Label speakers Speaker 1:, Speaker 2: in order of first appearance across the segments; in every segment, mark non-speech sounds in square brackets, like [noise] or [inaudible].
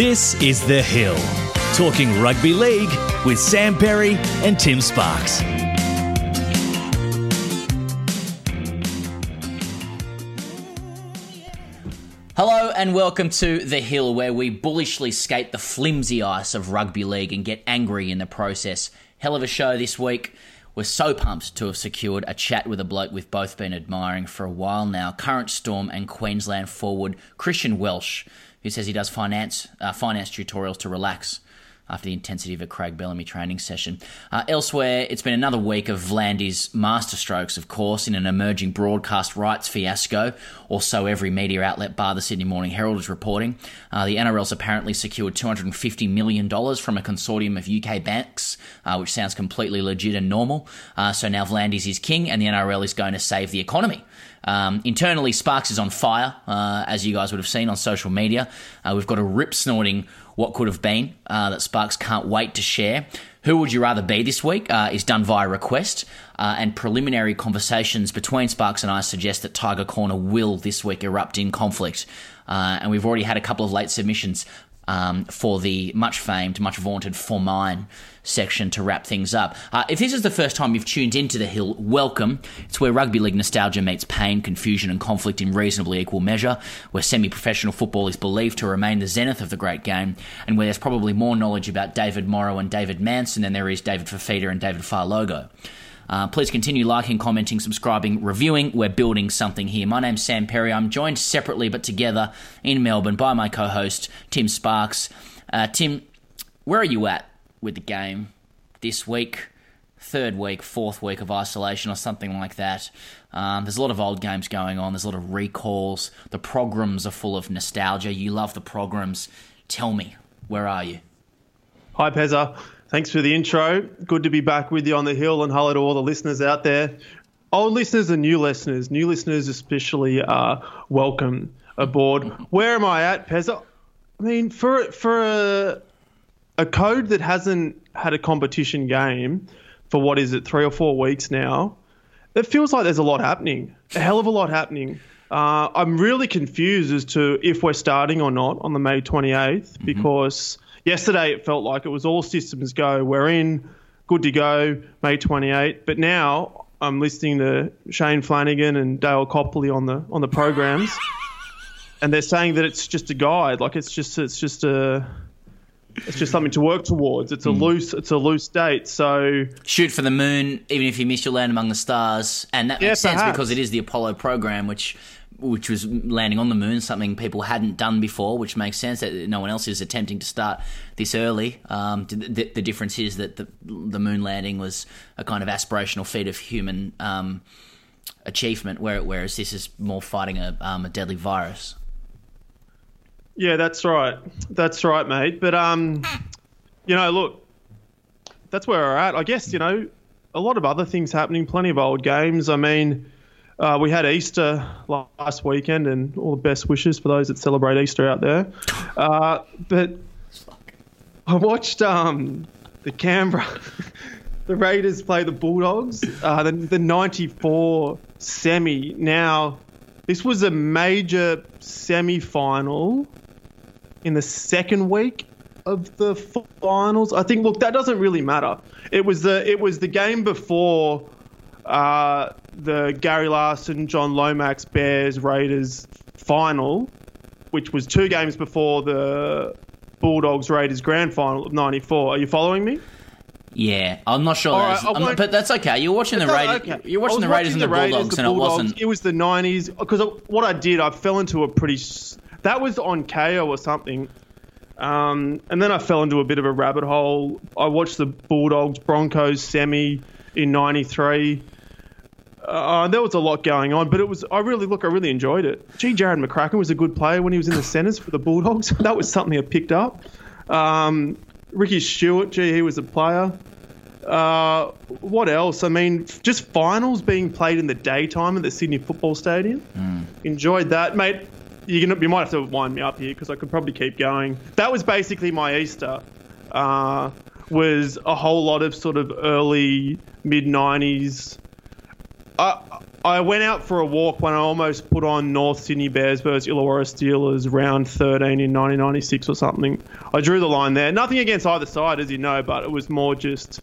Speaker 1: This is The Hill, talking rugby league with Sam Perry and Tim Sparks.
Speaker 2: Hello and welcome to The Hill, where we bullishly skate the flimsy ice of rugby league and get angry in the process. Hell of a show this week. We're so pumped to have secured a chat with a bloke we've both been admiring for a while now. Current Storm and Queensland forward Christian Welch, who says he does finance uh, finance tutorials to relax after the intensity of a Craig Bellamy training session. Uh, elsewhere, it's been another week of V'landys masterstrokes, of course, in an emerging broadcast rights fiasco, or so every media outlet bar the Sydney Morning Herald is reporting. Uh, the NRL's apparently secured $250 million from a consortium of UK banks, uh, which sounds completely legit and normal. Uh, so now V'landys is king, and the NRL is going to save the economy. Um, internally, Sparks is on fire, uh, as you guys would have seen on social media. Uh, we've got a rip snorting what could have been uh, that Sparks can't wait to share. Who would you rather be this week uh, is done via request, uh, and preliminary conversations between Sparks and I suggest that Tiger Corner will this week erupt in conflict. Uh, and we've already had a couple of late submissions um, for the much famed, much vaunted For Mine section to wrap things up. Uh, if this is the first time you've tuned into The Hill, welcome. It's where rugby league nostalgia meets pain, confusion, and conflict in reasonably equal measure, where semi professional football is believed to remain the zenith of the great game, and where there's probably more knowledge about David Morrow and David Manson than there is David Fifita and David Fa'alogo. Uh, please continue liking, commenting, subscribing, reviewing. We're building something here. My name's Sam Perry. I'm joined separately but together in Melbourne by my co host, Tim Sparks. Uh, Tim, where are you at with the game this week? Third week, fourth week of isolation, or something like that. Um, there's a lot of old games going on. There's a lot of recalls. The programs are full of nostalgia. You love the programs. Tell me, where are you?
Speaker 3: Hi, Pezza. Thanks for the intro. Good to be back with you on the hill and hello to all the listeners out there. Old listeners and new listeners, new listeners especially, are welcome aboard. [laughs] Where am I at, Pezza? I mean, for for a, a code that hasn't had a competition game for what is it, three or four weeks now, it feels like there's a lot happening. A hell of a lot happening. Uh, I'm really confused as to if we're starting or not on the May 28th mm-hmm. because yesterday it felt like it was all systems go. We're in, good to go, May 28. But now I'm listening to Shane Flanagan and Dale Copley on the on the programs, and they're saying that it's just a guide, like it's just it's just a it's just something to work towards. It's a mm. loose it's a loose date. So
Speaker 2: shoot for the moon, even if you miss your land among the stars, and that makes yeah, sense because it is the Apollo program, which which was landing on the moon, something people hadn't done before, which makes sense that no one else is attempting to start this early. Um, the, the, difference is that the, the, moon landing was a kind of aspirational feat of human um, achievement, whereas this is more fighting a, um, a deadly virus.
Speaker 3: Yeah, that's right. That's right, mate. But um, you know, look, that's where we're at. I guess you know, a lot of other things happening. Plenty of old games. I mean uh, we had Easter last weekend, and all the best wishes for those that celebrate Easter out there. Uh, but I watched um, the Canberra, [laughs] the Raiders play the Bulldogs, uh, the, the 94 semi. Now, this was a major semi final in the second week of the finals. I think, look, that doesn't really matter. It was the, it was the game before uh, the Gary Larson, John Lomax, Bears, Raiders final, which was two games before the Bulldogs Raiders grand final of '94. Are you following me?
Speaker 2: Yeah, I'm not sure, right, not, but that's okay. You're watching the Raiders. Okay. You're watching the Raiders watching and the, Raiders, Bulldogs, the Bulldogs, and it wasn't.
Speaker 3: It was the '90s because what I did, I fell into a pretty. That was on Kayo or something. Um, and then I fell into a bit of a rabbit hole. I watched the Bulldogs Broncos semi in '93. Uh, there was a lot going on, but it was. I really look. I really enjoyed it. Gee, Jarrod McCracken was a good player when he was in the centres for the Bulldogs. [laughs] that was something I picked up. Um, Ricky Stuart, gee, he was a player. Uh, what else? I mean, just finals being played in the daytime at the Sydney Football Stadium. Mm. Enjoyed that, mate. You you might have to wind me up here because I could probably keep going. That was basically my Easter. Uh, was a whole lot of sort of early mid '90s I I went out for a walk when I almost put on North Sydney Bears versus Illawarra Steelers round 13 in 1996 or something. I drew the line there. Nothing against either side, as you know, but it was more just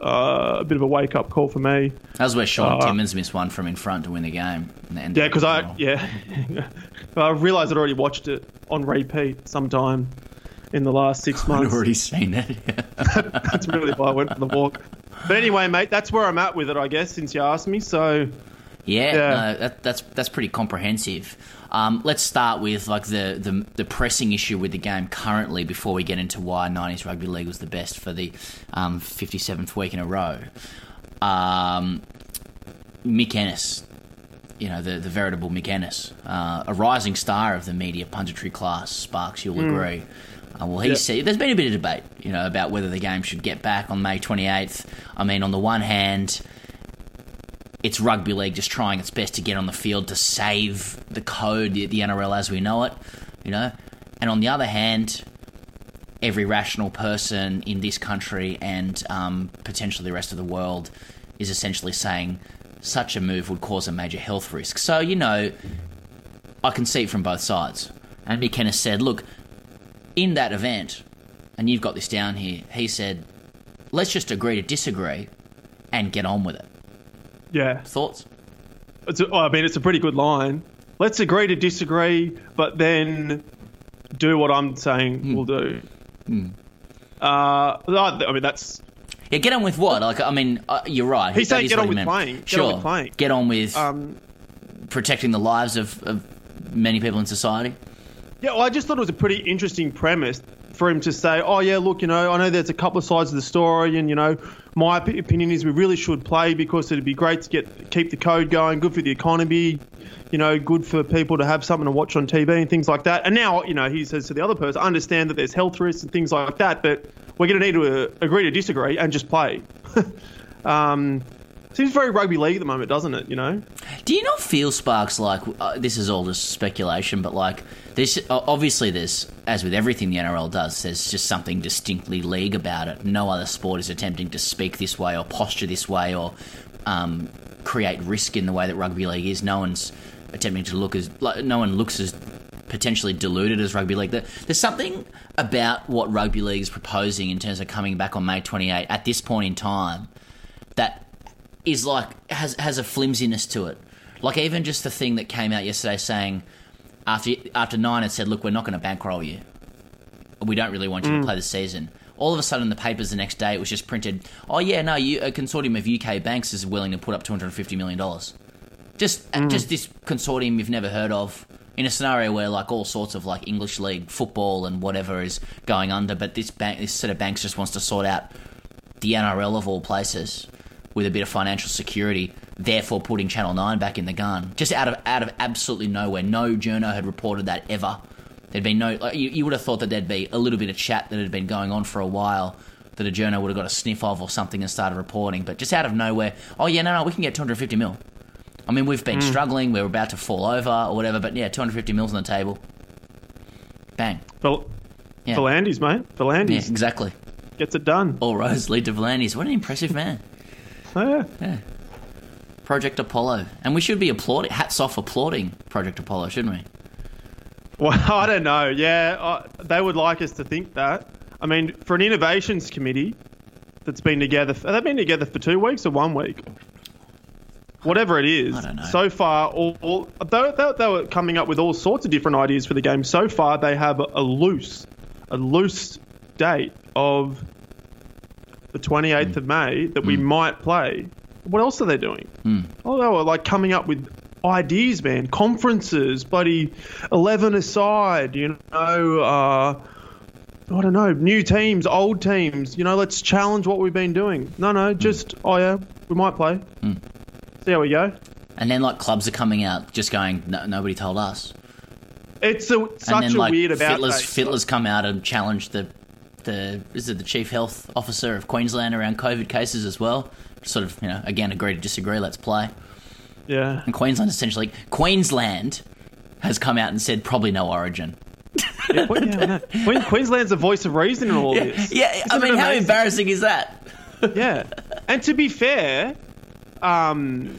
Speaker 3: uh, a bit of a wake up call for me.
Speaker 2: That was where Shaun
Speaker 3: Uh,
Speaker 2: Timmins missed one from in front to win the game. Ended
Speaker 3: Yeah, because I
Speaker 2: well. [laughs]
Speaker 3: yeah, I realised I'd already watched it on repeat sometime in the last six months.
Speaker 2: I'd already seen it. [laughs]
Speaker 3: that's really why I went for the walk. But anyway, mate, that's where I'm at with it, I guess, since you asked me. So
Speaker 2: Yeah,
Speaker 3: Yeah.
Speaker 2: No, that, that's that's pretty comprehensive. Um, let's start with like the, the the pressing issue with the game currently before we get into why '90s rugby league was the best for the um, 57th week in a row. Um, Mick Ennis, you know the the veritable Mick uh, a rising star of the media punditry class. Sparks, you'll agree. Uh, well, he
Speaker 3: Yep.
Speaker 2: said there's been a bit of debate, you know, about whether the game should get back on May 28th. I mean, on the one hand, it's rugby league just trying its best to get on the field to save the code, the, the NRL as we know it, you know. And on the other hand, every rational person in this country and um, potentially the rest of the world is essentially saying such a move would cause a major health risk. So you know, I can see it from both sides. And Mick Ennis said, "Look, in that event, and you've got this down here." He said, "Let's just agree to disagree and get on with it."
Speaker 3: yeah,
Speaker 2: Thoughts?
Speaker 3: it's a, I mean, it's a pretty good line. Let's agree to disagree, but then do what I'm saying
Speaker 2: Hmm.
Speaker 3: we'll do. Uh, I mean, that's
Speaker 2: Yeah, get on with what? Like, I mean, uh, you're right.
Speaker 3: He's
Speaker 2: That
Speaker 3: saying get on
Speaker 2: he
Speaker 3: with
Speaker 2: meant.
Speaker 3: playing. Get
Speaker 2: Sure,
Speaker 3: on with playing.
Speaker 2: Get on with
Speaker 3: um,
Speaker 2: protecting the lives of, of many people in society.
Speaker 3: Yeah, well, I just thought it was a pretty interesting premise for him to say, "Oh yeah, look, you know, I know there's a couple of sides of the story, and you know, my op- opinion is we really should play because it'd be great to get keep the code going, good for the economy, you know, good for people to have something to watch on TV and things like that." And now, you know, he says to the other person, "I understand that there's health risks and things like that, but we're going to need to uh, agree to disagree and just play." [laughs] um, seems very rugby league at the moment, doesn't it? You know.
Speaker 2: Do you not feel Sparks like uh, this is all just speculation, but like this? Obviously, there's as with everything the NRL does, there's just something distinctly league about it. No other sport is attempting to speak this way or posture this way or um, create risk in the way that rugby league is. No one's attempting to look as like no one looks as potentially diluted as rugby league. There's something about what rugby league is proposing in terms of coming back on May 28 at this point in time that is like has has a flimsiness to it. Like even just the thing that came out yesterday saying after after nine had said, look, we're not going to bankroll you. We don't really want you to mm. play the season. All of a sudden, the papers the next day, it was just printed. Oh yeah, no, you, a consortium of UK banks is willing to put up two hundred and fifty million dollars. Just mm. just this consortium you've never heard of in a scenario where like all sorts of like English league football and whatever is going under, but this bank, this set of banks just wants to sort out the NRL of all places with a bit of financial security, therefore putting Channel Nine back in the gun, just out of out of absolutely nowhere. No journo had reported that ever. There'd been no. Like, you, you would have thought that there'd be a little bit of chat that had been going on for a while. That a journo would have got a sniff of or something and started reporting, but just out of nowhere, oh yeah, no, no, we can get 250 mil. I mean, we've been hmm. struggling, we're about to fall over or whatever, but yeah, 250 mils on the table. Bang.
Speaker 3: Val-
Speaker 2: Yeah.
Speaker 3: V'landys, mate.
Speaker 2: Yeah,
Speaker 3: V'landys
Speaker 2: exactly.
Speaker 3: gets it done.
Speaker 2: All roads lead to V'landys. What an impressive man. [laughs]
Speaker 3: Oh, yeah.
Speaker 2: Yeah. Project Apollo. And we should be applauding, hats off applauding Project Apollo, shouldn't we?
Speaker 3: Well, [laughs] I don't know. Yeah, I, they would like us to think that. I mean, for an innovations committee that's been together, have they been together for two weeks or one week? Whatever it is,
Speaker 2: I don't know.
Speaker 3: so far, all, all they, they, they were coming up with all sorts of different ideas for the game. So far, they have a, loose, a loose date of the 28th
Speaker 2: Mm.
Speaker 3: of May that we might play. What else are they doing?
Speaker 2: Mm.
Speaker 3: Oh, they were like coming up with ideas, man. Conferences, bloody 11 aside, you know. Uh, I don't know. New teams, old teams. You know, let's challenge what we've been doing. No, no, just, oh, yeah, we might play. How we go.
Speaker 2: And then, like, clubs are coming out just going, no, nobody told us.
Speaker 3: It's a, such
Speaker 2: then,
Speaker 3: a
Speaker 2: like,
Speaker 3: weird about Fittler's.
Speaker 2: Fittler's come out and challenged the, the, is it the chief health officer of Queensland around COVID cases as well? Sort of, you know, again, agree to disagree, let's play.
Speaker 3: Yeah.
Speaker 2: And Queensland essentially, Queensland has come out and said probably no origin.
Speaker 3: yeah, well, yeah I. Queen- Queensland's the voice of reason in all this.
Speaker 2: Yeah, I
Speaker 3: Isn't it
Speaker 2: mean, how embarrassing is that?
Speaker 3: yeah. And to be fair, um,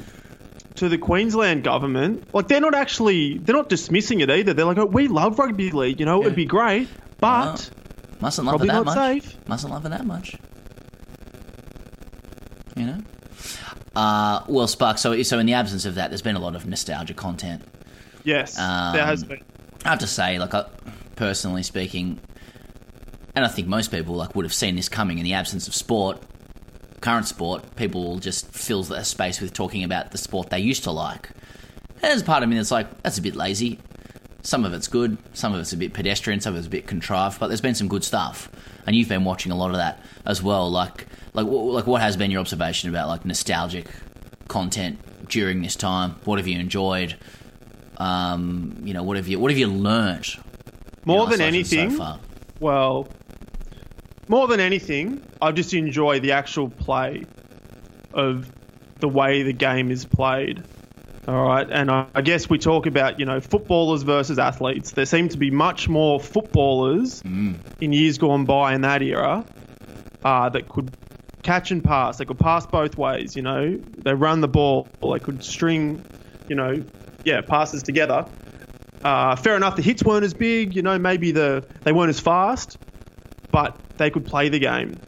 Speaker 3: to the Queensland government, like they're not actually they're not dismissing it either. They're like, oh, we love rugby league, you know, it'd be great, but
Speaker 2: Mustn't love it that much.
Speaker 3: safe.
Speaker 2: Mustn't love it that much. You know. Uh, well, Spark. So, so in the absence of that, there's been a lot of nostalgia content.
Speaker 3: yes,
Speaker 2: Um,
Speaker 3: there has been.
Speaker 2: I have to say, like, I, personally speaking, and I think most people like would have seen this coming in the absence of sport, current sport. People just fills that space with talking about the sport they used to like. And there's part of me that's like, that's a bit lazy. Some of it's good, some of it's a bit pedestrian, some of it's a bit contrived, but there's been some good stuff, and you've been watching a lot of that as well. Like, like, like, what has been your observation about like nostalgic content during this time? What have you enjoyed? Um, you know, what have you what have you learnt?
Speaker 3: More than anything,
Speaker 2: so far?
Speaker 3: well, more than anything, I just enjoy the actual play of the way the game is played. All right, and I, I guess we talk about you know footballers versus athletes. There seem to be much more footballers in years gone by in that era uh, that could catch and pass. They could pass both ways. You know, they run the ball. They could string, you know, yeah, passes together. Uh, fair enough. The hits weren't as big. You know, maybe the they weren't as fast, but they could play the game.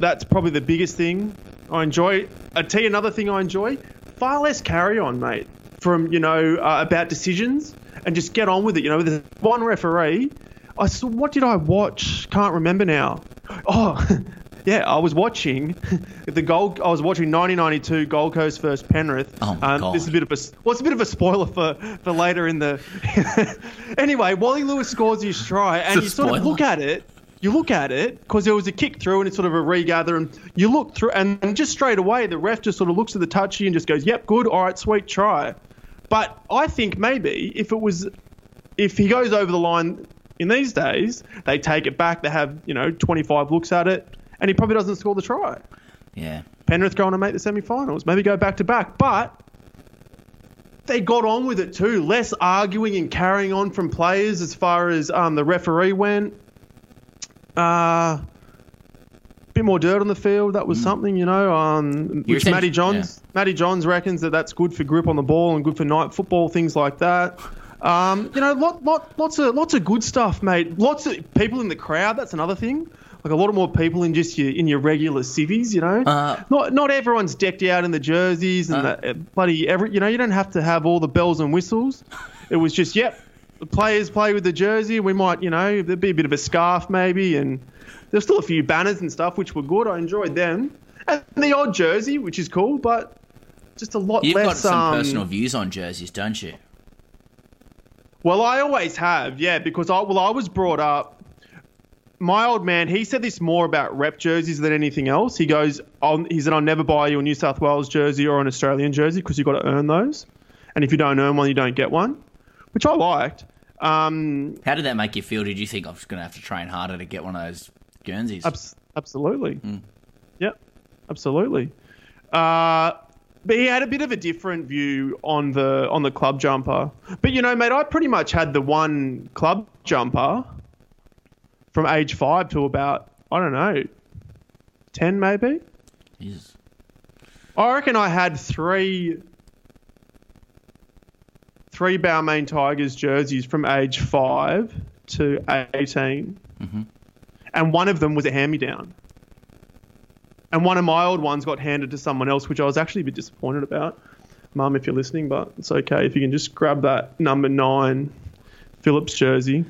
Speaker 3: That's probably the biggest thing I enjoy. I tell you another thing I enjoy: far less carry on, mate. From you know uh, about decisions and just get on with it. You know, there's one referee. I saw. What did I watch? Can't remember now. Oh. [laughs] Yeah, I was watching [laughs] the gold. I was watching 1992 Gold Coast versus Penrith.
Speaker 2: Oh my
Speaker 3: um,
Speaker 2: God.
Speaker 3: This is a bit of a well, it's a bit of a spoiler for, for later in the. [laughs] anyway, Wally Lewis scores his try, and you sort of look at it. You look at it because there was a kick through, and it's sort of a regather, and you look through, and, and just straight away the ref just sort of looks at the touchy and just goes, "Yep, good, all right, sweet try." But I think maybe if it was, if he goes over the line in these days, they take it back. They have you know 25 looks at it, and he probably doesn't score the try.
Speaker 2: Yeah,
Speaker 3: Penrith going to make the semi-finals, maybe go back to back, but they got on with it too. Less arguing and carrying on from players as far as um, the referee went. Uh, bit more dirt on the field. That was something, you know. Um, which Matty Johns, Matty Johns reckons that that's good for grip on the ball and good for night football, things like that. Um, you know, lot, lot, lots of lots of good stuff, mate. Lots of people in the crowd. That's another thing. Like a lot of more people in just your in your regular civvies. You know,
Speaker 2: Uh,
Speaker 3: not not everyone's decked out in the jerseys and
Speaker 2: Uh.
Speaker 3: the uh, bloody every. You know, you don't have to have all the bells and whistles. It was just, yep, the players play with the jersey. We might, you know, there'd be a bit of a scarf maybe, and there's still a few banners and stuff which were good. I enjoyed them, and the odd jersey, which is cool, but just a lot
Speaker 2: you've
Speaker 3: less.
Speaker 2: got some
Speaker 3: um,
Speaker 2: personal views on jerseys, don't you?
Speaker 3: Well, I always have, yeah, because I well, I was brought up. My old man, he said this more about rep jerseys than anything else. He goes, I'll, he said, I'll never buy you a New South Wales jersey or an Australian jersey because you've got to earn those. And if you don't earn one, you don't get one, which I liked. Um,
Speaker 2: How did that make you feel? Did you think I was going to have to train harder to get one of those Guernseys?
Speaker 3: abs- absolutely. Yep, absolutely. Uh, but he had a bit of a different view on the on the club jumper. But you know, mate, I pretty much had the one club jumper from age five to about I don't know, ten maybe.
Speaker 2: Jesus.
Speaker 3: I reckon I had three three Balmain Tigers jerseys from age five to 18 and one of them was a hand me down. And one of my old ones got handed to someone else, which I was actually a bit disappointed about. Mum, if you're listening, but it's okay if you can just grab that number nine Phillips jersey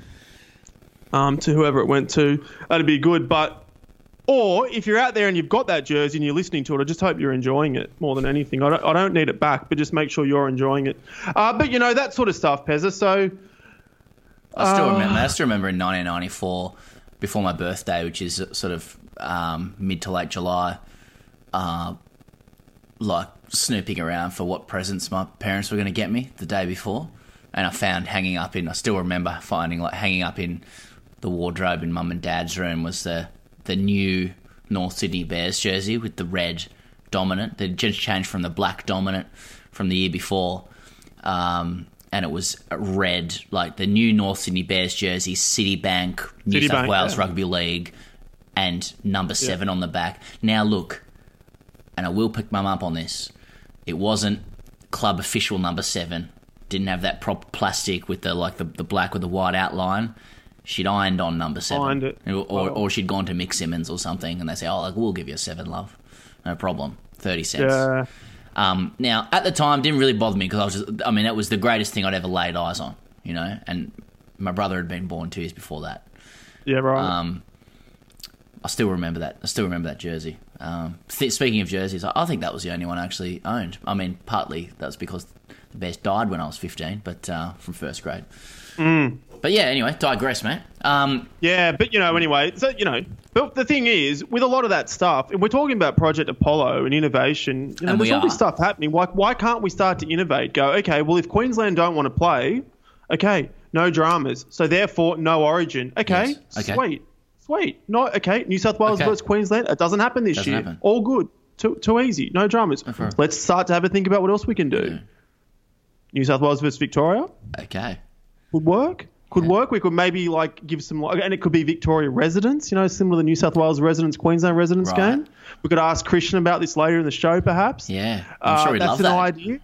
Speaker 3: um, to whoever it went to. That'd be good. But or if you're out there and you've got that jersey and you're listening to it, I just hope you're enjoying it more than anything. I don't, I don't need it back, but just make sure you're enjoying it. Uh, but you know that sort of stuff, Pezza. So
Speaker 2: I still
Speaker 3: Uh.
Speaker 2: remember. I still remember in 1994, before my birthday, which is sort of um, mid to late July, uh, like snooping around for what presents my parents were going to get me the day before, and I found hanging up in. I still remember finding like hanging up in the wardrobe in mum and dad's room was the the new North Sydney Bears jersey with the red dominant. They just changed from the black dominant from the year before. Um, and it was red, like the new North Sydney Bears jersey, Citibank, New South Wales
Speaker 3: yeah.
Speaker 2: Rugby League, and number seven on the back. Now look, and I will pick mum up on this. It wasn't club official number seven. Didn't have that proper plastic with the like the, the black with the white outline. She'd ironed on number seven, or, or, or she'd gone to Mick Simmons or something, and they say, "Oh, like, we'll give you a seven, love, no problem, thirty cents."
Speaker 3: Yeah.
Speaker 2: Um, now, at the time, didn't really bother me because I was just, I mean, that was the greatest thing I'd ever laid eyes on, you know, and my brother had been born two years before that.
Speaker 3: Yeah, right.
Speaker 2: Um, I still remember that. I still remember that jersey. Um, th- speaking of jerseys, I, I think that was the only one I actually owned. I mean, partly that's because the best died when I was 15, but uh, from first grade. But yeah, anyway, digress, mate. Um,
Speaker 3: Yeah, but you know, anyway, so you know, but the thing is, with a lot of that stuff, if we're talking about Project Apollo and innovation, you know,
Speaker 2: And
Speaker 3: there's all this stuff happening. Why, why can't we start to innovate? Go, okay, well, if Queensland don't want to play, okay, no dramas, so therefore no Origin. Okay,
Speaker 2: Yes, okay.
Speaker 3: sweet, sweet. No, okay, New South Wales
Speaker 2: Okay.
Speaker 3: versus Queensland. It doesn't happen this
Speaker 2: Doesn't
Speaker 3: year.
Speaker 2: happen.
Speaker 3: All good, too too easy, no dramas. Let's start to have a think about what else we can do. New South Wales versus Victoria
Speaker 2: okay.
Speaker 3: would work. Could work. We could maybe like give some, and it could be Victoria residents, you know, similar to the New South Wales residents, Queensland residents
Speaker 2: Right.
Speaker 3: game. We could ask Christian about this later in the show, perhaps.
Speaker 2: Yeah, I'm
Speaker 3: Uh,
Speaker 2: sure he'd
Speaker 3: that's
Speaker 2: love
Speaker 3: an
Speaker 2: that.
Speaker 3: idea.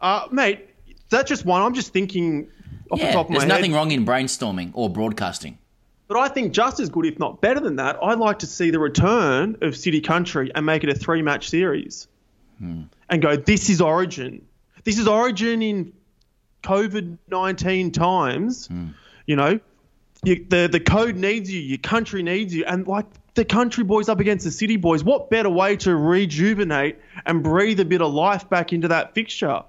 Speaker 3: Uh, mate, that's just one. I'm just thinking off the
Speaker 2: Yeah,
Speaker 3: top of my
Speaker 2: there's nothing wrong in brainstorming or broadcasting.
Speaker 3: But I think just as good, if not better than that, I'd like to see the return of City Country and make it a three match series.
Speaker 2: Hmm.
Speaker 3: And go, this is Origin. This is Origin in COVID 19 times.
Speaker 2: Hmm.
Speaker 3: You know, you, the, the code needs you, your country needs you. And like the country boys up against the city boys, what better way to rejuvenate and breathe a bit of life back into that fixture?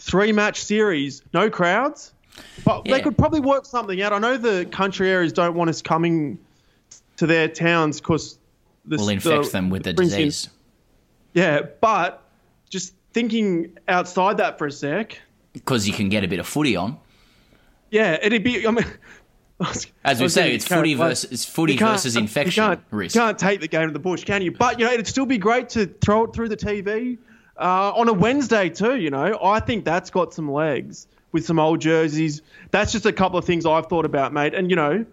Speaker 3: Three match series, no crowds. But
Speaker 2: Yeah.
Speaker 3: they could probably work something out. I know the country areas don't want us coming to their towns because this
Speaker 2: Will infect them with the disease.
Speaker 3: Yeah, but just thinking outside that for a sec.
Speaker 2: Because you can get a bit of footy on.
Speaker 3: Yeah, it'd be. I mean,
Speaker 2: As we say, it's
Speaker 3: you
Speaker 2: footy versus it's footy
Speaker 3: you
Speaker 2: versus
Speaker 3: you
Speaker 2: infection
Speaker 3: can't,
Speaker 2: risk.
Speaker 3: You can't take the game to the bush, can you? But you know, it'd still be great to throw it through the TV uh, on a Wednesday too. You know, I think that's got some legs with some old jerseys. That's just a couple of things I've thought about, mate. And you know,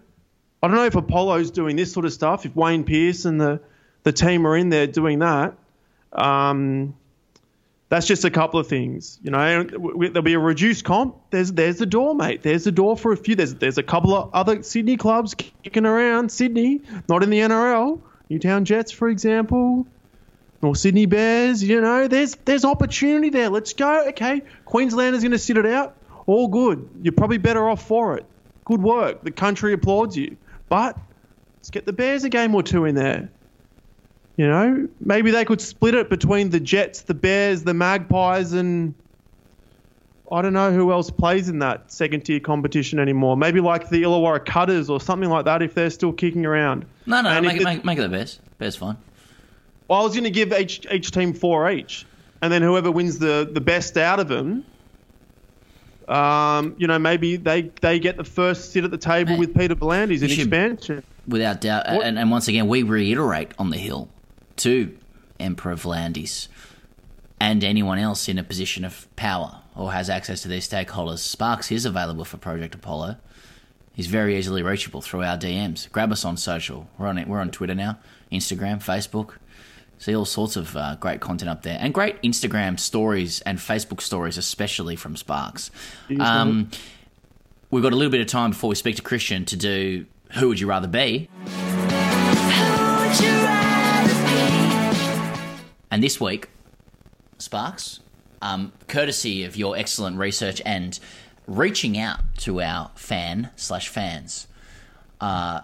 Speaker 3: I don't know if Apollo's doing this sort of stuff. If Wayne Pearce and the the team are in there doing that. Um, that's just a couple of things, you know. There'll be a reduced comp. There's there's the door, mate. There's the door for a few. There's there's a couple of other Sydney clubs kicking around. Sydney, not in the NRL. Newtown Jets, for example, or Sydney Bears. You know, there's there's opportunity there. Let's go. Okay, Queensland is going to sit it out. All good. You're probably better off for it. Good work. The country applauds you. But let's get the Bears a game or two in there. You know, maybe they could split it between the Jets, the Bears, the Magpies, and I don't know who else plays in that second tier competition anymore. Maybe like the Illawarra Cutters or something like that if they're still kicking around.
Speaker 2: No, no,
Speaker 3: And
Speaker 2: make it,
Speaker 3: the-
Speaker 2: make, make it the best. Best fine.
Speaker 3: Well, I was going to give each each team four each, and then whoever wins the, the best out of them, um, you know, maybe they they get the first sit at the table
Speaker 2: Mate,
Speaker 3: with Peter V'landys in
Speaker 2: should-
Speaker 3: expansion.
Speaker 2: Without doubt.
Speaker 3: What-
Speaker 2: And, and once again, we reiterate on the Hill to Emperor V'landys and anyone else in a position of power or has access to their stakeholders. Sparks is available for Project Apollo. He's very easily reachable through our DMs. Grab us on social. We're on it. We're on Twitter now, Instagram, Facebook. See all sorts of uh, great content up there, and great Instagram stories and Facebook stories, especially from Sparks. Um, we've got a little bit of time before we speak to Christian to do Who Would You Rather Be? And this week, Sparks, um, courtesy of your excellent research and reaching out to our fan slash fans, uh,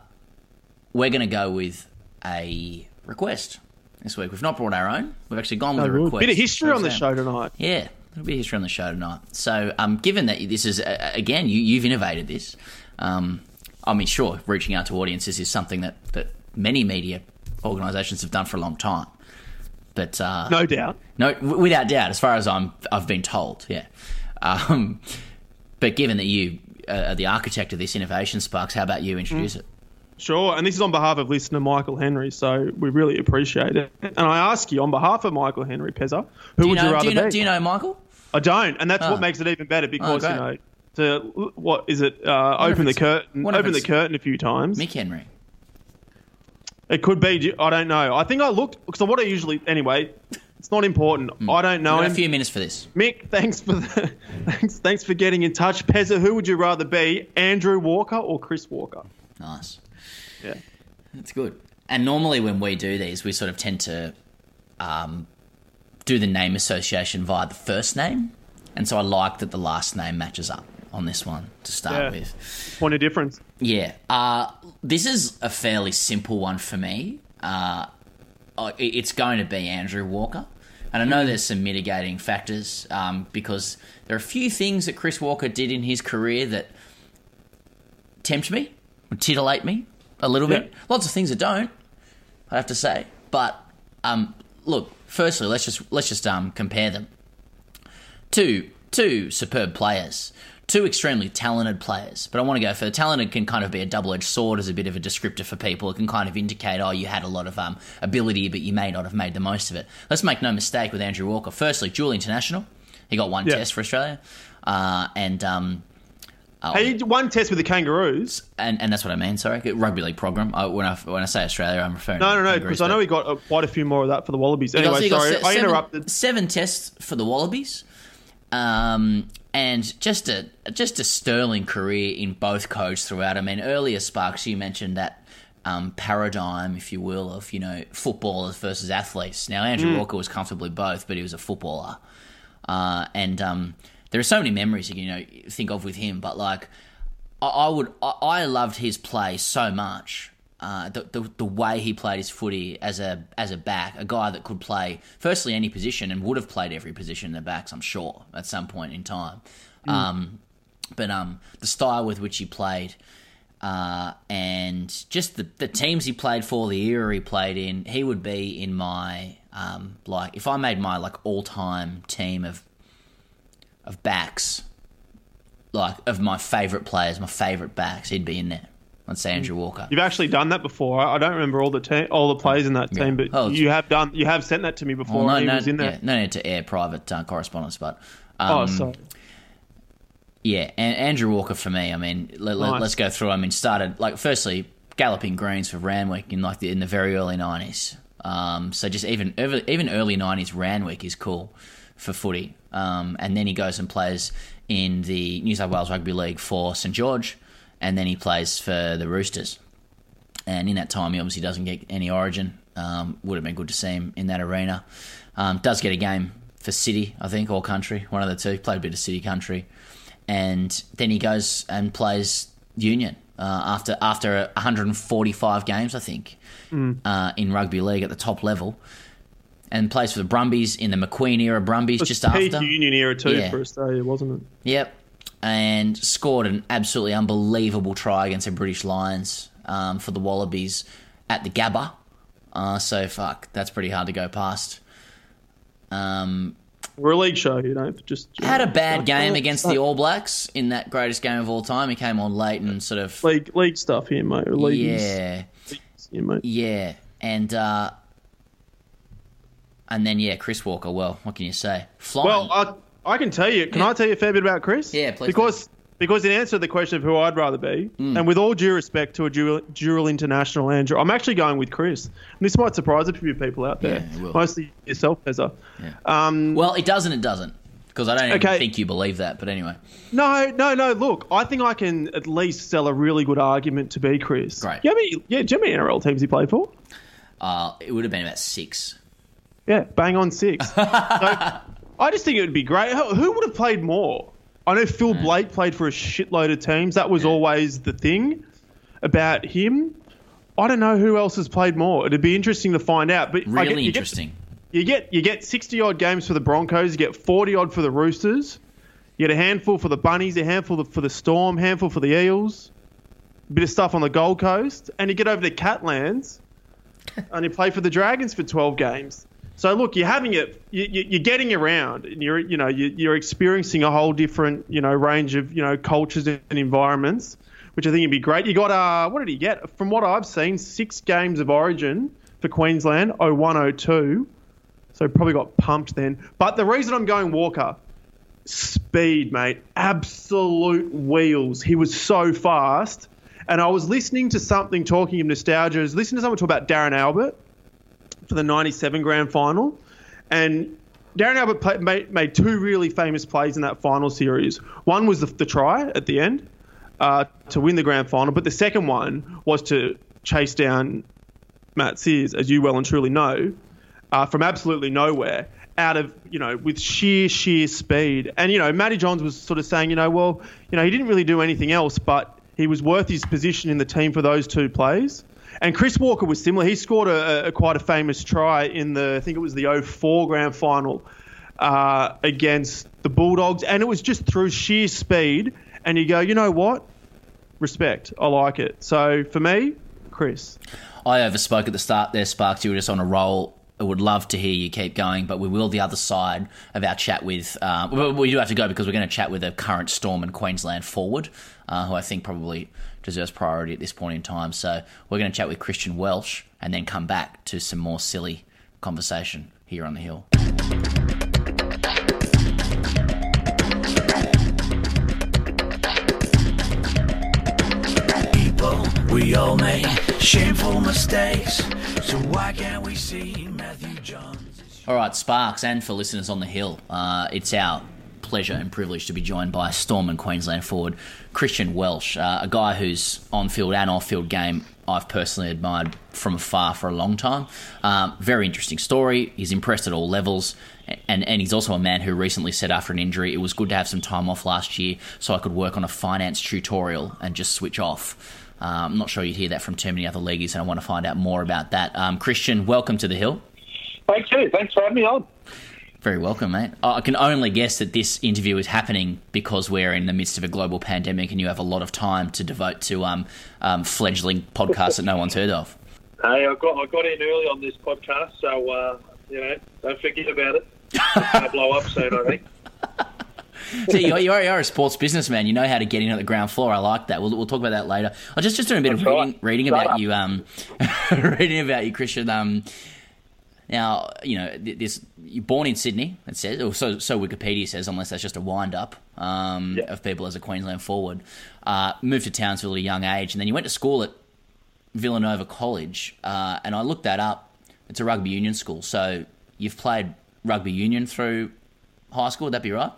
Speaker 2: we're going to go with a request this week. We've not brought our own. We've actually gone with a request.
Speaker 3: A bit of history on the show tonight.
Speaker 2: Yeah, there'll be history on the show tonight. So, um, given that this is uh, again, you, you've innovated this. Um, I mean, sure, reaching out to audiences is something that that many media organisations have done for a long time. But uh,
Speaker 3: No doubt.
Speaker 2: no, w- without doubt, as far as I'm, I've been told, yeah. Um, but given that you uh, are the architect of this innovation, Sparks, how about you introduce
Speaker 3: Mm.
Speaker 2: it?
Speaker 3: Sure, and this is on behalf of listener Michael Henry, so we really appreciate it. And I ask you, on behalf of Michael Henry Pezza, who
Speaker 2: Do you
Speaker 3: would
Speaker 2: know?
Speaker 3: you rather
Speaker 2: do you know?
Speaker 3: be?
Speaker 2: Do you know Michael?
Speaker 3: I don't, and that's
Speaker 2: Oh.
Speaker 3: what makes it even better because you know to what is it? Uh, open the curtain, open the curtain a few times.
Speaker 2: Mick Henry.
Speaker 3: It could be. I don't know. I think I looked because what I usually anyway. It's not important. I don't know
Speaker 2: We've got
Speaker 3: him.
Speaker 2: a few minutes for this.
Speaker 3: Mick, thanks for the, [laughs] thanks thanks for getting in touch. Pezza, who would you rather be, Andrew Walker or Chris Walker?
Speaker 2: Nice.
Speaker 3: Yeah.
Speaker 2: That's good. And normally when we do these, we sort of tend to um, do the name association via the first name. And so I like that the last name matches up on this one to start
Speaker 3: Yeah.
Speaker 2: with.
Speaker 3: Point of difference.
Speaker 2: Yeah. Uh, this is a fairly simple one for me. Uh, it's going to be Andrew Walker. And I know there's some mitigating factors um, because there are a few things that Chris Walker did in his career that tempt me, titillate me a little bit. Lots of things that don't, I have to say. But um, look, firstly, let's just let's just um, compare them. Two two superb players, two extremely talented players. But I want to go for the talented can kind of be a double edged sword as a bit of a descriptor for people. It can kind of indicate, oh, you had a lot of um, ability, but you may not have made the most of it. Let's make no mistake with Andrew Walker. Firstly, dual international. He got one
Speaker 3: Yeah.
Speaker 2: test for Australia, uh, and um,
Speaker 3: Hey, you one test with the Kangaroos.
Speaker 2: and, and that's what I mean. Sorry, rugby league program. I, when I when I say Australia, I'm referring.
Speaker 3: No,
Speaker 2: to
Speaker 3: no, no, because I know he got uh, quite a few more of that for the Wallabies. Anyway, sorry,
Speaker 2: se-
Speaker 3: I
Speaker 2: seven,
Speaker 3: interrupted.
Speaker 2: Seven tests for the Wallabies, um, and just a just a sterling career in both codes throughout. I mean, earlier Sparks, you mentioned that um, paradigm, if you will, of you know footballers versus athletes. Now Andrew
Speaker 3: Mm.
Speaker 2: Walker was comfortably both, but he was a footballer, uh, and um, there are so many memories you know think of with him. But like, I, I would, I, I loved his play so much. Uh, the, the the way he played his footy as a as a back, a guy that could play firstly any position and would have played every position in the backs, I'm sure at some point in time. Um, but um, the style with which he played, uh, and just the the teams he played for, the era he played in, he would be in my um, like if I made my like all time team of of backs, like of my favourite players, my favourite backs, he'd be in there. I'd say Andrew Walker.
Speaker 3: You've actually done that before. I don't remember all the te- all the players in that team, but
Speaker 2: Oh,
Speaker 3: you have done. You have sent that to me before.
Speaker 2: Well, no,
Speaker 3: he
Speaker 2: no,
Speaker 3: was in there.
Speaker 2: yeah, no need to air private uh, correspondence, but
Speaker 3: Oh,
Speaker 2: um,
Speaker 3: sorry.
Speaker 2: Yeah, and Andrew Walker for me. I mean, let,
Speaker 3: Nice.
Speaker 2: us go through. I mean, started like firstly galloping greens for Randwick in like the, in the very early nineties. Um, so just even even early nineties Randwick is cool for footy. Um, and then he goes and plays in the New South Wales Rugby League for St George, and then he plays for the Roosters. And in that time, he obviously doesn't get any Origin. Um, would have been good to see him in that arena. Um, does get a game for City, I think, or Country, one of the two. Played a bit of City Country, and then he goes and plays Union uh, after after 145 games, I think, uh, in rugby league at the top level, and plays for the Brumbies in the Macqueen era Brumbies just after.
Speaker 3: Union era too
Speaker 2: Yeah.
Speaker 3: for Australia, wasn't it?
Speaker 2: Yep. And scored an absolutely unbelievable try against the British Lions um, for the Wallabies at the Gabba. Uh, so, fuck, that's pretty hard to go past. Um,
Speaker 3: We're a league show, you know. Just
Speaker 2: had a bad game against the All Blacks in that greatest game of all time. He came on late and sort of.
Speaker 3: league league stuff here, mate. League
Speaker 2: Yeah.
Speaker 3: here, mate.
Speaker 2: Yeah. And. Uh, and then, yeah, Chris Walker. Well, what can you say? Flying.
Speaker 3: Well, I I can tell you. Can I tell you a fair bit about Chris?
Speaker 2: Yeah, please
Speaker 3: Because because in answer to the question of who I'd rather be,
Speaker 2: Hmm.
Speaker 3: and with all due respect to a dual, dual international Andrew, I'm actually going with Chris. And this might surprise a few people out there,
Speaker 2: Yeah,
Speaker 3: mostly yourself, Pezza. Um,
Speaker 2: well, it doesn't. it doesn't. Because I don't
Speaker 3: Okay.
Speaker 2: think you believe that. But anyway.
Speaker 3: no, no, no. Look, I think I can at least sell a really good argument to be Chris.
Speaker 2: Great.
Speaker 3: Yeah, me, yeah. Do you know how NRL teams he played for?
Speaker 2: Uh, it would have been about six.
Speaker 3: Yeah, bang on six. [laughs] so, I just think it would be great. Who, would have played more? I know Phil hmm. Blake played for a shitload of teams. That was hmm. always the thing about him. I don't know who else has played more. It'd be interesting to find out. But
Speaker 2: Really
Speaker 3: get, you
Speaker 2: interesting.
Speaker 3: Get, you get you get sixty odd games for the Broncos. You get forty odd for the Roosters. You get a handful for the Bunnies, a handful for the Storm, handful for the Eels. A bit of stuff on the Gold Coast, and you get over to Catalans, [laughs] and you play for the Dragons for twelve games. So look, you're having it. You, you're getting around, and you're you know you, you're experiencing a whole different you know range of you know cultures and environments, which I think would be great. You got uh what did he get? From what I've seen, six games of Origin for Queensland, 0102. So probably got pumped then. But the reason I'm going Walker, speed, mate, absolute wheels. He was so fast. And I was listening to something talking of nostalgia. I was listening to someone talk about Darren Albert for the 97 grand final. And Darren Albert play, made, made, two really famous plays in that final series. One was the, the try at the end uh, to win the grand final, but the second one was to chase down Matt Seers, as you well and truly know, uh, from absolutely nowhere, out of you know with sheer sheer speed. And you know, Matty Johns was sort of saying, you know, well, you know, he didn't really do anything else, but he was worth his position in the team for those two plays. And Chris Walker was similar. He scored a, a, quite a famous try in the, I think it was the 04 grand final uh, against the Bulldogs. And it was just through sheer speed. And you go, you know what? Respect. I like it. So for me, Chris.
Speaker 2: I overspoke at the start there, Sparks. You were just on a roll. I would love to hear you keep going, but we will the other side of our chat with. Uh, we do have to go because we're going to chat with a current Storm and Queensland forward, uh, who I think probably deserves priority at this point in time. So we're going to chat with Christian Welch and then come back to some more silly conversation here on the Hill. People, we all make shameful mistakes. So why can't we see Matthew Johns? All right, Sparks, and for listeners on the Hill, uh, it's our pleasure and privilege to be joined by Storm and Queensland forward Christian Welch, uh, a guy whose on-field and off-field game I've personally admired from afar for a long time. Um, very interesting story. He's impressed at all levels, and and he's also a man who recently said after an injury, it was good to have some time off last year so I could work on a finance tutorial and just switch off. Uh, I'm not sure you'd hear that from too many other leaguers, and I want to find out more about that. Um, Christian, welcome to the Hill.
Speaker 4: Thank you. Thanks for having me on.
Speaker 2: Very welcome, mate. I can only guess that this interview is happening because we're in the midst of a global pandemic and you have a lot of time to devote to um, um, fledgling podcasts that no one's heard of.
Speaker 4: Hey, I got I got in early on this podcast, so uh, you know, don't forget about it. I'll blow up soon, I think. [laughs]
Speaker 2: See, you're, you're, you're, a sports businessman. You know how to get in at the ground floor. I like that. We'll, we'll talk about that later. I just just doing a bit That's of reading, right. reading about you. Um, [laughs] reading about you, Christian. Um, now, you know, this you're born in Sydney. It says, or so so Wikipedia says, unless that's just a wind up um, yeah. of people as a Queensland forward. Uh, moved to Townsville at a young age, and then you went to school at Villanova College. Uh, and I looked that up. It's a rugby union school, so you've played rugby union through high school. Would that be right?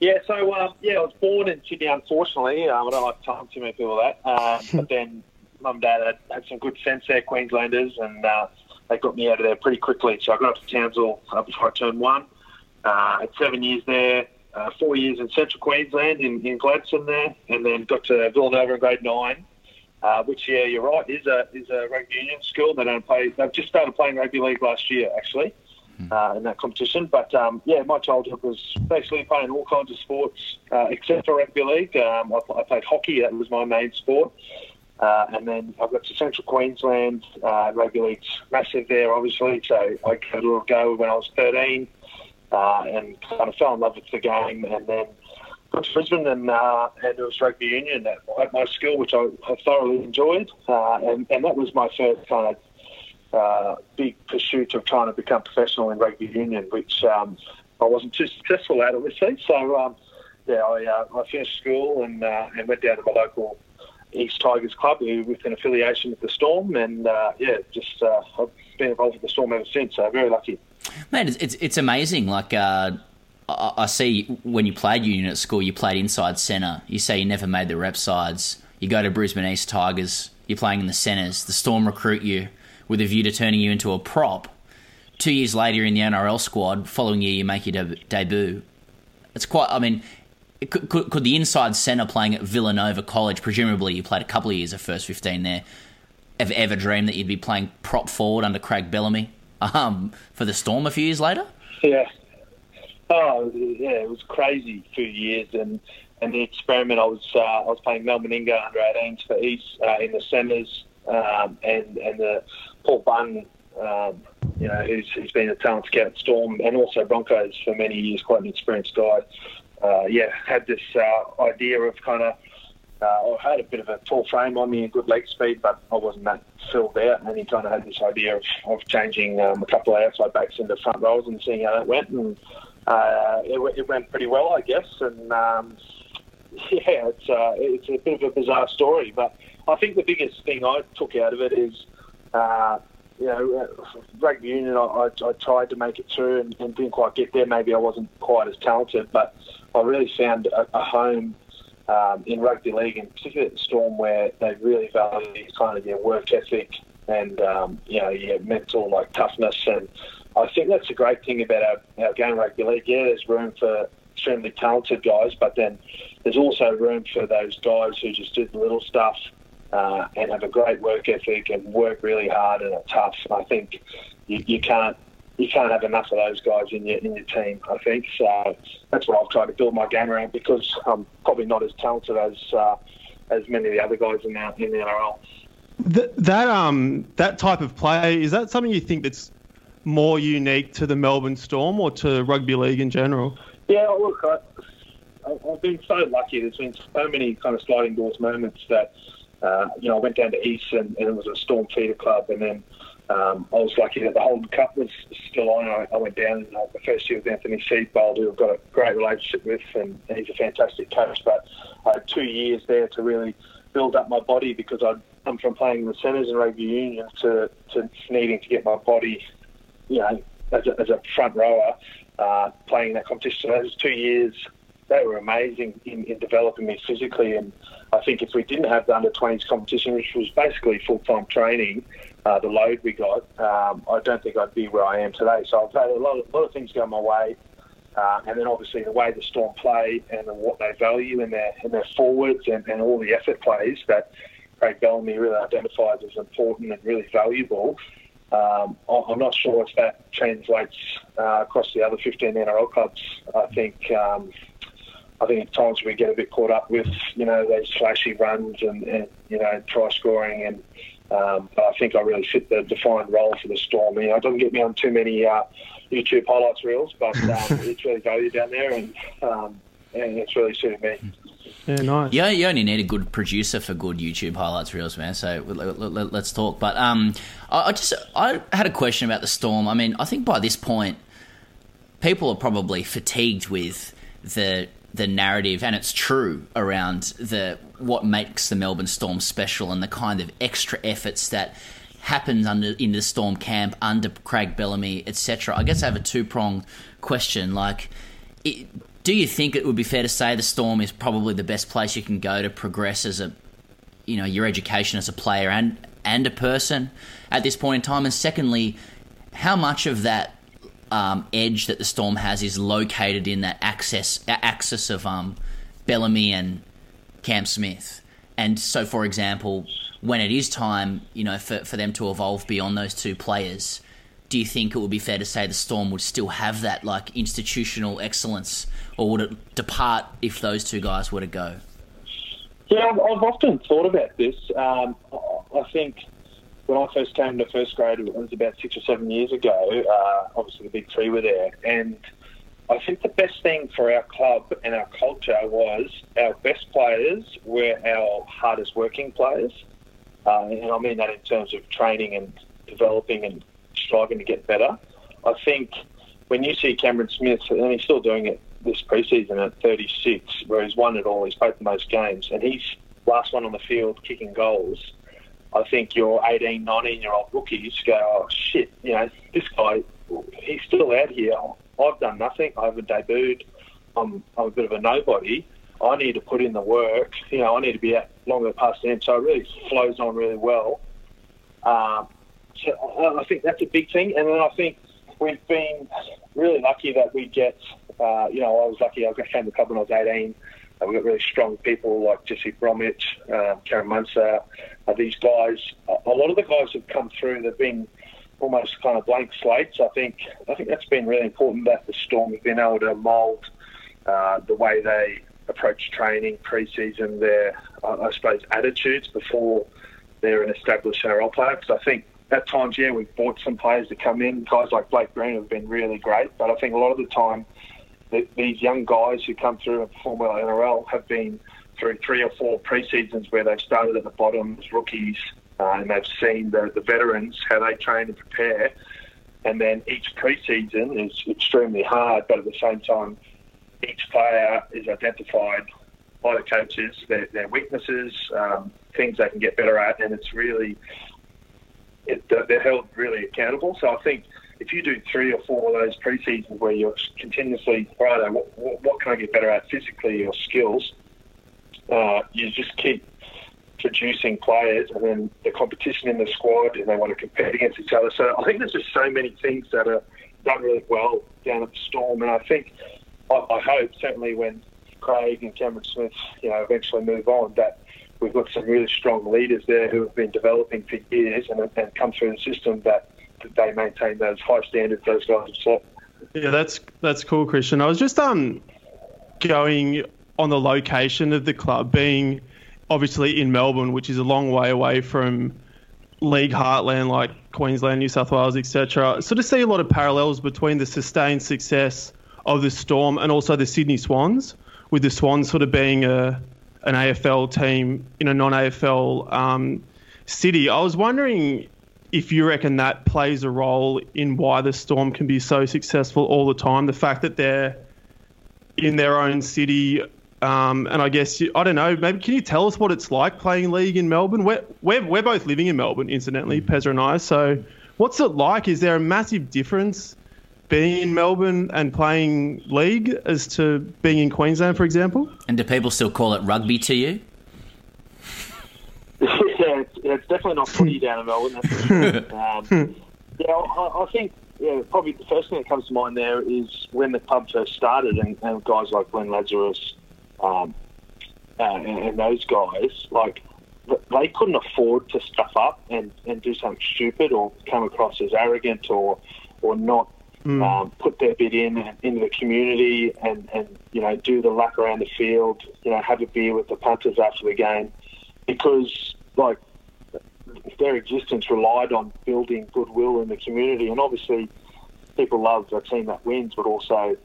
Speaker 4: Yeah, so um, yeah, I was born in Sydney. Unfortunately, um, I don't like telling too many people that. Uh, [laughs] but then mum and dad had, had, some good sense there, Queenslanders, and uh, they got me out of there pretty quickly. So I got up to Townsville uh, before I turned one. Uh, had seven years there, uh, four years in Central Queensland in, in Gladstone there, and then got to Villanova in grade nine. Uh, which, yeah, you're right, is a is a rugby union school. They don't play. They've just started playing rugby league last year, actually, hmm. uh, in that competition. But um, yeah, my childhood was basically playing all kinds of sports uh, except for rugby league. Um, I, I, played hockey. That was my main sport. Uh, and then I got to Central Queensland. Uh, rugby league's massive there, obviously. So I it a little go when I was 13 uh, and kind of fell in love with the game. And then got to Brisbane and, uh, and it was rugby union at, my school, which I, I thoroughly enjoyed. Uh, and, and that was my first kind of uh, big pursuit of trying to become professional in rugby union, which um, I wasn't too successful at, obviously. So, um, yeah, I, uh, I finished school and, and went down to my local East Tigers Club, who with an affiliation with the Storm, and uh, yeah, just uh, I've been involved with the Storm ever since. So very lucky.
Speaker 2: Man, it's it's amazing. Like uh, I see when you played union at school, you played inside centre. You say you never made the rep sides. You go to Brisbane East Tigers. You're playing in the centres. The Storm recruit you with a view to turning you into a prop. Two years later, in the NRL squad. Following year, you make your de- debut. It's quite. I mean, could, could, could, the inside centre playing at Villanova College, presumably you played a couple of years of first 15 there, have ever dreamed that you'd be playing prop forward under Craig Bellamy um, for the Storm a few years later?
Speaker 4: Yeah. Oh, yeah, it was crazy few years. And, and the experiment, I was uh, I was playing Mal Meninga under 18s for East uh, in the centres, um, and, and the Paul Bunn um, you know, who's, who's been a talent scout at Storm and also Broncos for many years, quite an experienced guy uh, yeah, had this uh, idea of kind of. Uh, I had a bit of a tall frame on me and good leg speed, but I wasn't that filled out. And he kind of had this idea of, of changing um, a couple of outside backs into front rows and seeing how that went. And uh, it, it, went pretty well, I guess. And um, [laughs] yeah, it's uh, it's a bit of a bizarre story, but I think the biggest thing I took out of it is uh, you know, uh, rugby union, I, I, I tried to make it through and, and didn't quite get there. Maybe I wasn't quite as talented, but I really found a, a home um, in rugby league, and particularly at the Storm, where they really value kind of your work ethic and um, you know your mental like toughness. And I think that's a great thing about our, our game rugby league. Yeah, there's room for extremely talented guys, but then there's also room for those guys who just do the little stuff uh, and have a great work ethic and work really hard and are tough. I think you, you can't you can't have enough of those guys in your in your team. I think so. That's what I've tried to build my game around because I'm probably not as talented as uh, as many of the other guys in the in the NRL.
Speaker 3: Th- that um that type of play is that something you think that's more unique to the Melbourne Storm or to rugby league in general?
Speaker 4: Yeah, look, I, I've been so lucky. There's been so many kind of sliding doors moments that uh, you know I went down to East and, and it was a Storm feeder club, and then um, I was lucky that the Holden Cup was still on. I, I went down uh, the first year with Anthony Seibold, who I've got a great relationship with, and, and he's a fantastic coach. But I had two years there to really build up my body because i am from playing in the centres in rugby union to, to needing to get my body, you know, as a, as a front rower, uh, playing that competition. So those two years, they were amazing in, in developing me physically. And I think if we didn't have the under 20s competition, which was basically full time training, uh, the load we got, um, I don't think I'd be where I am today. So I've had a lot of, lot of things go my way. Uh, and then obviously the way the Storm play and what they value in their in their forwards and, and all the effort plays that Craig Bellamy really identifies as important and really valuable. Um, I'm not sure if that translates uh, across the other 15 NRL clubs. I think um, I think at times we get a bit caught up with you know those flashy runs and, and you know try scoring and um, but I think I really fit the defined role for the Storm. You know, it doesn't get me on too many uh, YouTube highlights reels, but um, [laughs] it's really valued down there, and um, and it's really suited me.
Speaker 3: Yeah, nice.
Speaker 2: Yeah, you only need a good producer for good YouTube highlights reels, man. So let, us talk. But um, I just I had a question about the Storm. I mean, I think by this point, people are probably fatigued with the the narrative, and it's true around the what makes the Melbourne Storm special and the kind of extra efforts that happens under in the Storm camp under Craig Bellamy, etc. I guess I have a two pronged question. Like, it, do you think it would be fair to say the Storm is probably the best place you can go to progress as a, you know, your education as a player and and a person at this point in time? And secondly, how much of that um, edge that the Storm has is located in that access axis of um, Bellamy and Cam Smith. And so, for example, when it is time, you know, for, for them to evolve beyond those two players, do you think it would be fair to say the Storm would still have that like institutional excellence, or would it depart if those two guys were to go?
Speaker 4: Yeah, I've, often thought about this. Um, I think when I first came to first grade, it was about six or seven years ago. Uh, obviously, the big three were there, and I think the best thing for our club and our culture was our best players were our hardest working players, uh, and I mean that in terms of training and developing and striving to get better. I think when you see Cameron Smith, and he's still doing it this preseason at 36, where he's won it all, he's played the most games, and he's last one on the field kicking goals I think your 18, 19 year old rookies go, oh shit, you know, this guy, he's still out here. I've done nothing. I haven't debuted. I'm, I'm a bit of a nobody. I need to put in the work. You know, I need to be out longer past the end. So it really flows on really well. Um, so I think that's a big thing. And then I think we've been really lucky that we get, uh, you know, I was lucky I came to the club when I was 18. Uh, we've got really strong people like Jesse Bromwich, um, Cameron Munster. Uh, these guys, a lot of the guys have come through. They've been almost kind of blank slates. I think I think that's been really important that the Storm have been able to mould uh, the way they approach training pre-season, their I suppose attitudes before they're an established NRL player. Because I think at times, yeah, we've bought some players to come in. Guys like Blake Green have been really great, but I think a lot of the time these young guys who come through and perform NRL have been through three or four pre-seasons where they've started at the bottom as rookies uh, and they've seen the, the veterans, how they train and prepare. And then each pre-season is extremely hard, but at the same time, each player is identified by the coaches, their, their weaknesses, um, things they can get better at, and it's really it, they're held really accountable. So I think if you do three or four of those pre-seasons where you're continuously, right, what, what can I get better at physically or skills, uh, you just keep producing players and then the competition in the squad and they want to compete against each other. So I think there's just so many things that are done really well down at the Storm. And I think, I, I hope, certainly when Craig and Cameron Smith, you know, eventually move on, that we've got some really strong leaders there who have been developing for years and, and come through the system that, that they maintain those high standards those guys have set.
Speaker 3: Yeah, that's that's cool, Christian. I was just um going on the location of the club being obviously in Melbourne, which is a long way away from league heartland like Queensland, New South Wales, etc. Sort of see a lot of parallels between the sustained success of the Storm and also the Sydney Swans, with the Swans sort of being a an AFL team in a non-AFL um, city. I was wondering if you reckon that plays a role in why the Storm can be so successful all the time. The fact that they're in their own city um, and I guess I don't know. Maybe can you tell us what it's like playing league in Melbourne? We're we're, we're both living in Melbourne, incidentally, mm. Pezza and I. So, what's it like? Is there a massive difference being in Melbourne and playing league as to being in Queensland, for example?
Speaker 2: And do people still call it rugby to you?
Speaker 4: yeah, it's, it's, definitely not footy [laughs] down in Melbourne. [laughs] um, yeah, I, I think yeah, probably the first thing that comes to mind there is when the club first started, and, and guys like Glenn Lazarus um, uh, and, and those guys, like they couldn't afford to stuff up and, and do something stupid or come across as arrogant or or not mm. um, put their bit in into the community and, and you know do the lap around the field, you know have a beer with the punters after the game, because like their existence relied on building goodwill in the community, and obviously people love a team that wins, but also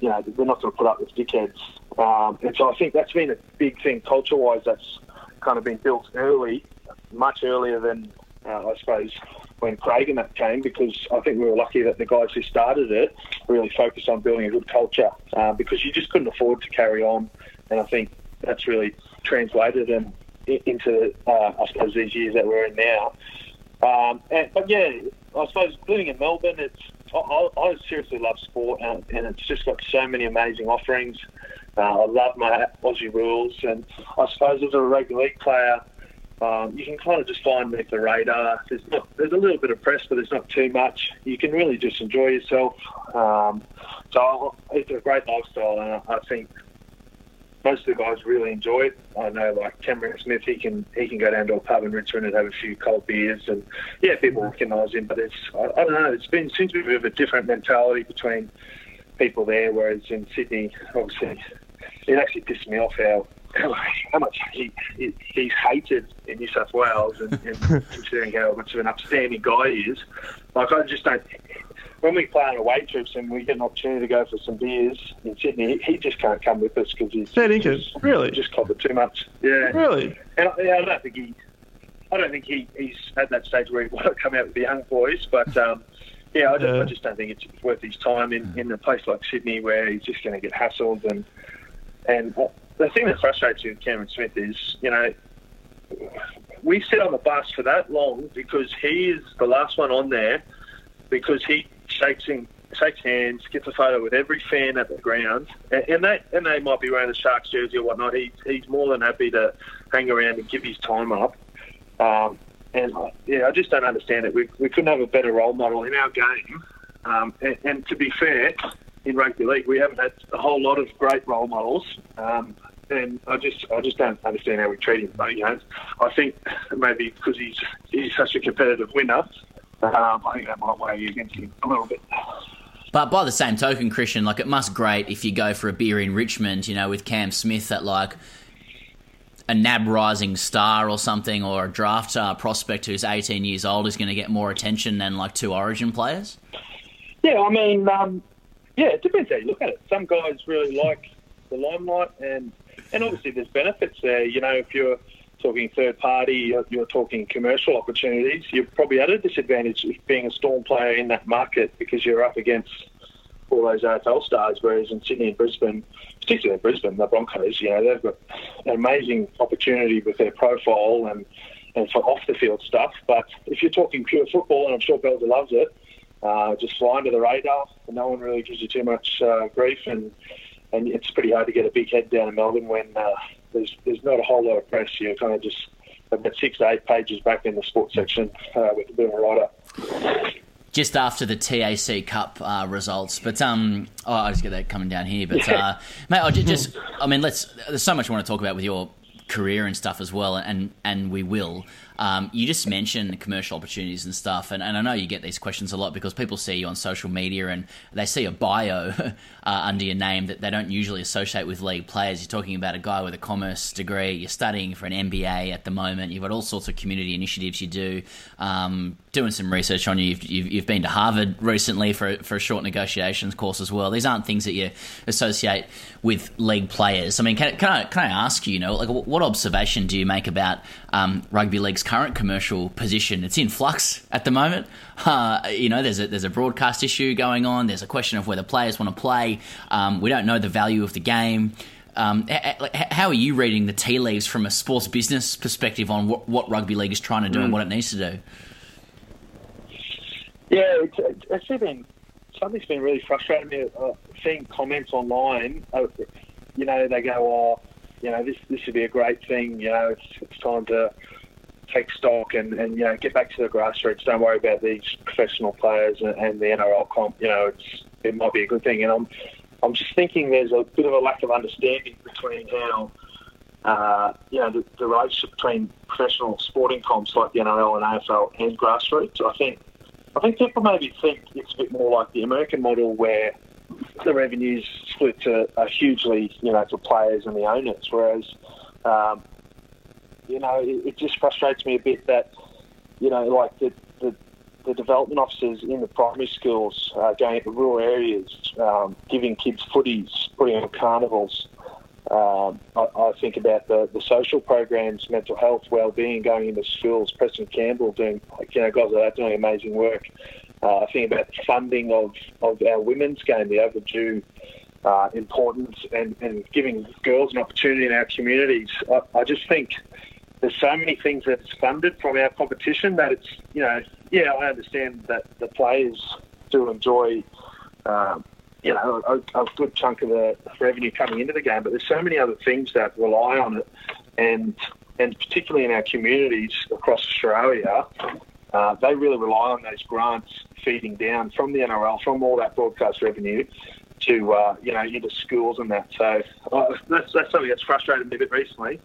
Speaker 4: you know they're not going to put up with dickheads um, and so I think that's been a big thing culture-wise. That's kind of been built early, much earlier than uh, I suppose when Craig and that came, because I think we were lucky that the guys who started it really focused on building a good culture, uh, because you just couldn't afford to carry on. And I think that's really translated and into uh, I suppose these years that we're in now. Um, and, but yeah, I suppose living in Melbourne, it's I, I seriously love sport, and, and, it's just got so many amazing offerings. Uh, I love my Aussie rules, and I suppose as a rugby league player, um, you can kind of just find beneath the radar. There's not, there's a little bit of press, but there's not too much. You can really just enjoy yourself. Um, so it's a great lifestyle, and I think most of the guys really enjoy it. I know, like Cameron Smith, he can he can go down to a pub in Richmond and have a few cold beers, and yeah, people recognise him. But it's I, I, don't know. It's been seems to be a bit of a different mentality between people there, whereas in Sydney, obviously, it actually pissed me off how how much he, he, he's hated in New South Wales, and, and [laughs] considering how much of an upstanding guy he is. Like I just don't when we play on away trips and we get an opportunity to go for some beers in Sydney, he just can't come with us because he's
Speaker 3: that just, really
Speaker 4: just covered too much. Yeah,
Speaker 3: really.
Speaker 4: And yeah, I don't think he, I don't think he, he's at that stage where he [laughs] want to come out with the young boys, but. Um, yeah, I just, yeah. I just don't think it's worth his time in, in a place like Sydney where he's just going to get hassled. And and the thing that frustrates me with Cameron Smith is, you know, we sit on the bus for that long because he is the last one on there because he shakes in, shakes hands, gets a photo with every fan at the ground, and, and they and they might be wearing the Sharks jersey or whatnot. He, he's more than happy to hang around and give his time up. Um, and yeah, I just don't understand it. We, we couldn't have a better role model in our game. Um, and, and, to be fair, in rugby league, we haven't had a whole lot of great role models. Um, and I just I just don't understand how we treat him. But you know, I think maybe because he's he's such a competitive winner, um, I think that might weigh against him a little bit.
Speaker 2: But by the same token, Christian, like it must great if you go for a beer in Richmond, you know, with Cam Smith at like a NAB rising star or something, or a draft uh, prospect who's 18 years old is going to get more attention than like two Origin players.
Speaker 4: Yeah, I mean, um, yeah, it depends how you look at it. Some guys really like the limelight, and and obviously there's benefits there. You know, if you're talking third party, you're, talking commercial opportunities, you're probably at a disadvantage being a Storm player in that market because you're up against all those AFL stars. Whereas in Sydney and Brisbane, particularly in Brisbane, the Broncos, you know, they've got an amazing opportunity with their profile and and for off the field stuff. But if you're talking pure football, and I'm sure Belzer loves it, uh, just fly under the radar. No one really gives you too much uh, grief, and and it's pretty hard to get a big head down in Melbourne when uh, there's there's not a whole lot of press. You're kind of just about six to eight pages back in the sports section uh, with a bit of a write.
Speaker 2: Just after the TAC Cup uh, results, but um, oh, I just get that coming down here. But [laughs] uh, mate, I just, I mean, let's. There's so much I want to talk about with your career and stuff as well, and and we will. Um, you just mentioned commercial opportunities and stuff, and, and I know you get these questions a lot because people see you on social media and they see a bio [laughs] uh, under your name that they don't usually associate with league players. You're talking about a guy with a commerce degree, you're studying for an MBA at the moment, you've got all sorts of community initiatives you do, um, doing some research on you. You've, you've, you've, been to Harvard recently for, for a short negotiations course as well. These aren't things that you associate with league players. I mean, can, can, I, can I ask you, you know, like what observation do you make about um, rugby league's current commercial position. It's in flux at the moment. Uh, you know, there's a there's a broadcast issue going on. There's a question of whether players want to play. Um, we don't know the value of the game. Um, how are you reading the tea leaves from a sports business perspective on what, what rugby league is trying to do mm. and what it needs to do?
Speaker 4: Yeah, it's, it's been something's been really frustrating me. Uh, seeing comments online, uh, you know, they go, "Oh, you know, this this would be a great thing. You know, it's, it's time to take stock and, and you know get back to the grassroots. Don't worry about these professional players and, and the NRL comp. You know, it's it might be a good thing. And I'm I'm just thinking there's a bit of a lack of understanding between how uh, you know the, the relationship between professional sporting comps like the NRL and AFL and grassroots. I think I think people maybe think it's a bit more like the American model where the revenues split to, uh, hugely, you know, to players and the owners, whereas um, you know, it, it, just frustrates me a bit that, you know, like the, the, the development officers in the primary schools uh, going to rural areas, um, giving kids footies, putting on carnivals. Um, I, I, think about the, the social programs, mental health, well-being, going into schools. Preston Campbell doing, you know, guys like that doing amazing work. Uh, I think about funding of, of our women's game, the overdue uh, importance, and, and giving girls an opportunity in our communities. I, I just think there's so many things that's funded from our competition that it's you know yeah I understand that the players do enjoy um, you know a, a, good chunk of the revenue coming into the game, but there's so many other things that rely on it, and and particularly in our communities across Australia. Uh, they really rely on those grants feeding down from the NRL, from all that broadcast revenue, to uh, you know into schools and that. So uh, that's that's something that's frustrated me a bit recently.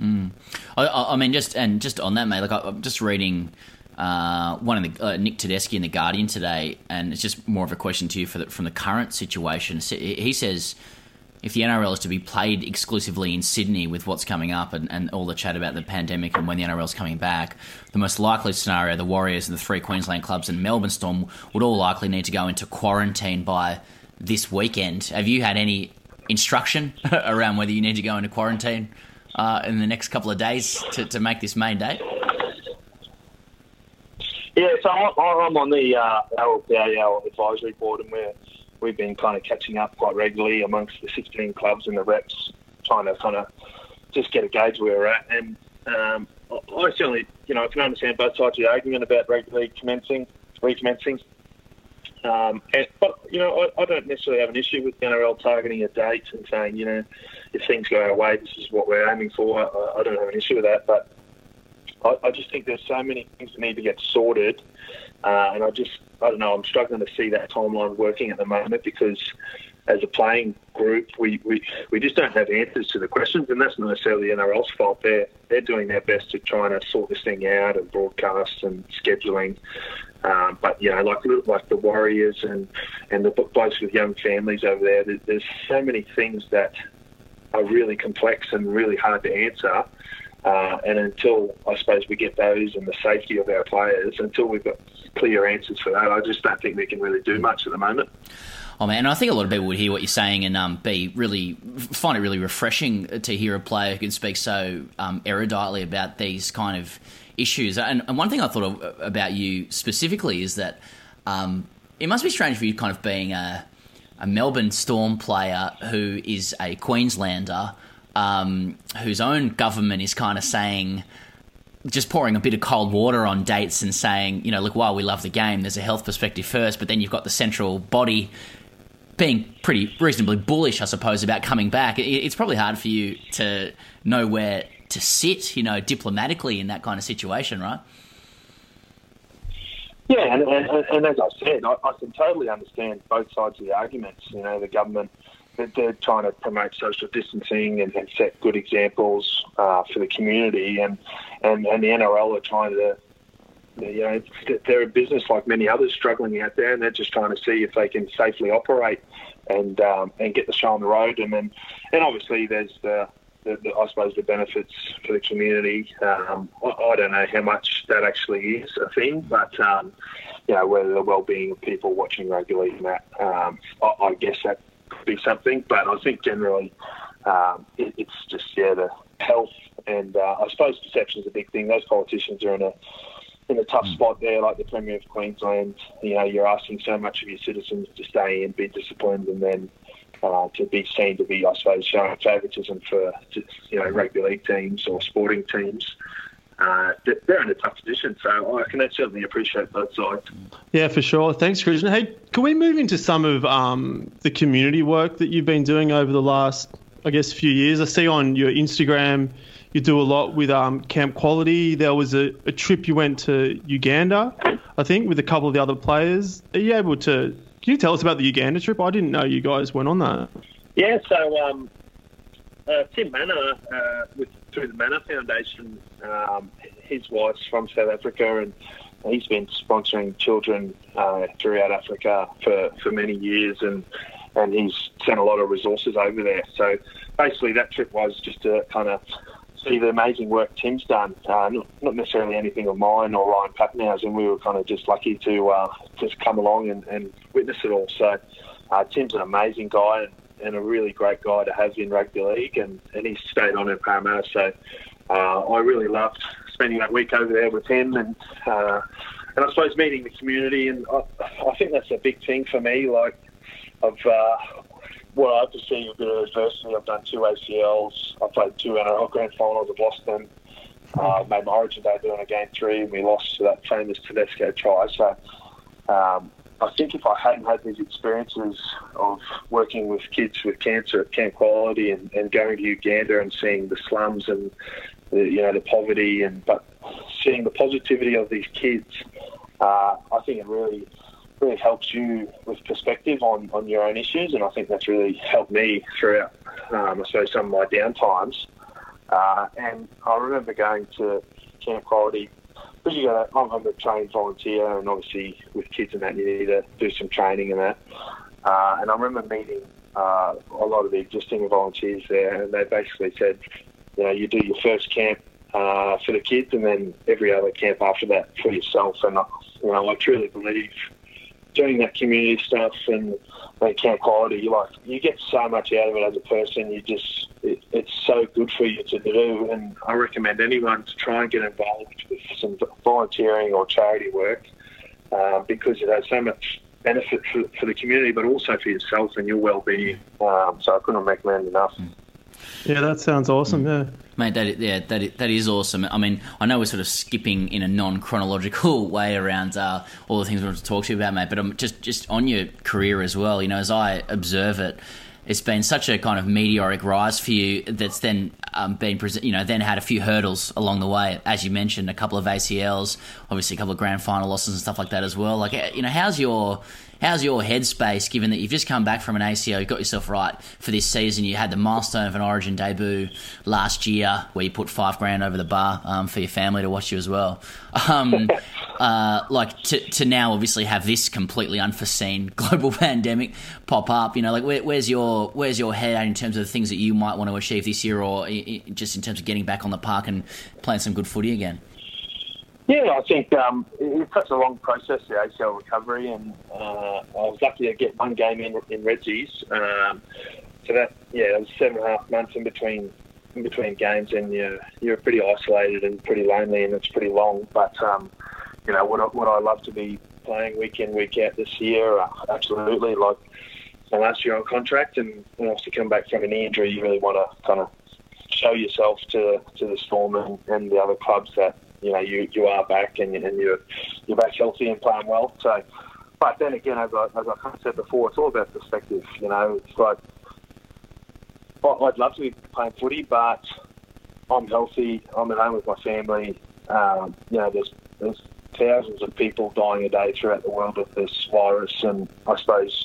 Speaker 2: Mm. I, I, mean, just and just on that, mate. Like I, am just reading uh, one of the uh, Nick Tedeschi in the Guardian today, and it's just more of a question to you the, from the current situation. He says if the NRL is to be played exclusively in Sydney with what's coming up and, and all the chat about the pandemic and when the NRL is coming back, the most likely scenario, the Warriors and the three Queensland clubs and Melbourne Storm would all likely need to go into quarantine by this weekend. Have you had any instruction [laughs] around whether you need to go into quarantine? uh, in the next couple of days to, to make this main date?
Speaker 4: Yeah, so I'm on the uh, RLPA advisory board, and we're we've been kind of catching up quite regularly amongst the 16 clubs and the reps, trying to kind of just get a gauge where we're at. And um, I certainly, you know, I can understand both sides of the argument about regularly commencing, recommencing. Um, and, but you know, I, I, don't necessarily have an issue with the NRL targeting a date and saying, you know, if things go our way, this is what we're aiming for. I, I don't have an issue with that, but I, I, just think there's so many things that need to get sorted, uh, and I just, I don't know, I'm struggling to see that timeline working at the moment because as a playing group, we, we, we just don't have answers to the questions, and that's not necessarily NRL's fault. They're, they're doing their best to try and sort this thing out and broadcast and scheduling. Um, but you know, like like the Warriors and and the blokes with young families over there, there's so many things that are really complex and really hard to answer. Uh, and until I suppose we get those and the safety of our players, until we've got clear answers for that, I just don't think we can really do much at the moment.
Speaker 2: Oh man, I think a lot of people would hear what you're saying and um, be really find it really refreshing to hear a player who can speak so um, eruditely about these kind of issues. And, and one thing I thought of, about you specifically is that um, it must be strange for you, kind of being a a Melbourne Storm player who is a Queenslander, um, whose own government is kind of saying, just pouring a bit of cold water on dates and saying, you know, look, while we love the game, there's a health perspective first, but then you've got the central body being pretty reasonably bullish, I suppose, about coming back. It's probably hard for you to know where to sit, you know, diplomatically in that kind of situation, right?
Speaker 4: Yeah, and, and, and as I said, I, I can totally understand both sides of the arguments. You know, the government they're trying to promote social distancing and, and set good examples uh, for the community, and, and and the NRL are trying to. You know, they're a business like many others struggling out there, and they're just trying to see if they can safely operate and um, and get the show on the road. And then, and obviously, there's the the, the, I suppose the benefits for the community. Um, I, I, don't know how much that actually is a thing, but um, you know whether the well-being of people watching regularly and that, um, I, I, guess that could be something. But I think generally um, it, it's just yeah the health and uh, I suppose perception is a big thing. Those politicians are in a in a tough mm. spot there, like the Premier of Queensland. You know, you're asking so much of your citizens to stay in, be disciplined, and then uh, to be seen to be, I suppose, showing favouritism for you know rugby league teams or sporting teams. Uh, they're in a tough position, so I can certainly appreciate both sides.
Speaker 3: Yeah, for sure. Thanks, Christian. Hey, can we move into some of um, the community work that you've been doing over the last, I guess, few years? I see on your Instagram you do a lot with um, Camp Quality. There was a, a trip you went to Uganda, I think, with a couple of the other players. Are you able to can you tell us about the Uganda trip? I didn't know you guys went on that.
Speaker 4: Yeah, so um, uh, Tim Mannah, uh, with, through the Mannah Foundation, um, his wife's from South Africa and he's been sponsoring children uh, throughout Africa for, for many years and and he's sent a lot of resources over there. So basically, that trip was just to kind of see the amazing work Tim's done. Uh, not, not, necessarily anything of mine or Ryan Papenhuyzen's, and we were kind of just lucky to uh, just come along and, and, witness it all. So uh, Tim's an amazing guy and, and, a really great guy to have in rugby league, and, and he's stayed on in Parramatta. So uh, I really loved spending that week over there with him and. Uh, and I suppose meeting the community, and I, I think that's a big thing for me. Like, I've uh, what I have to see a bit of adversity. I've done two ACLs. I played two NRL grand finals. I've lost them. Uh, made my Origin debut in a game three, and we lost to that famous Tedesco try. So um, I think if I hadn't had these experiences of working with kids with cancer at Camp Quality and, and going to Uganda and seeing the slums and the, you know the poverty and but seeing the positivity of these kids, uh, I think it really really helps you with perspective on, on your own issues, and I think that's really helped me throughout, um, I suppose, some of my down times. Uh, and I remember going to Camp Quality because you got I'm, I'm a trained volunteer, and obviously with kids and that, you need to do some training and that. Uh, and I remember meeting uh, a lot of the existing volunteers there, and they basically said, you know, you do your first camp uh, for the kids, and then every other camp after that for yourself. And you know, I truly believe doing that community stuff and that camp quality, You like you get so much out of it as a person. You just it, it's so good for you to do, and I recommend anyone to try and get involved with some volunteering or charity work uh, because it has so much benefit for, for the community, but also for yourself and your well-being. Um, so I couldn't recommend enough.
Speaker 3: Yeah, that sounds awesome. Yeah.
Speaker 2: Mate, that yeah, that that is awesome. I mean, I know we're sort of skipping in a non chronological [laughs] way around uh, all the things we want to talk to you about, mate. But I'm just just on your career as well. You know, as I observe it, it's been such a kind of meteoric rise for you. That's then um, been you know then had a few hurdles along the way, as you mentioned, a couple of ACLs, obviously a couple of grand final losses and stuff like that as well. Like, you know, how's your How's your headspace given that you've just come back from an ACL, you got yourself right for this season? You had the milestone of an Origin debut last year where you put five grand over the bar um, for your family to watch you as well. Um, [laughs] uh, like to, to now obviously have this completely unforeseen [laughs] global pandemic pop up. You know, like where, where's your where's your head at in terms of the things that you might want to achieve this year, or just in terms of getting back on the park and playing some good footy again?
Speaker 4: Yeah, I think um, it's such a long process, the ACL recovery, and uh, I was lucky to get one game in in Reggie's. Um, so that, yeah, it was seven and a half months in between in between games, and you're you're pretty isolated and pretty lonely, and it's pretty long. But um, you know, what I, what I love to be playing week in week out this year, uh, absolutely. Like my last year on contract, and, obviously come back from an injury, you really want to kind of show yourself to to the Storm and, and the other clubs that you know you, you are back and, and you're you're back healthy and playing well. So, but then again, as I as I kind of said before, it's all about perspective. You know, it's like I'd love to be playing footy, but I'm healthy. I'm at home with my family. Um, you know, there's there's thousands of people dying a day throughout the world with this virus, and I suppose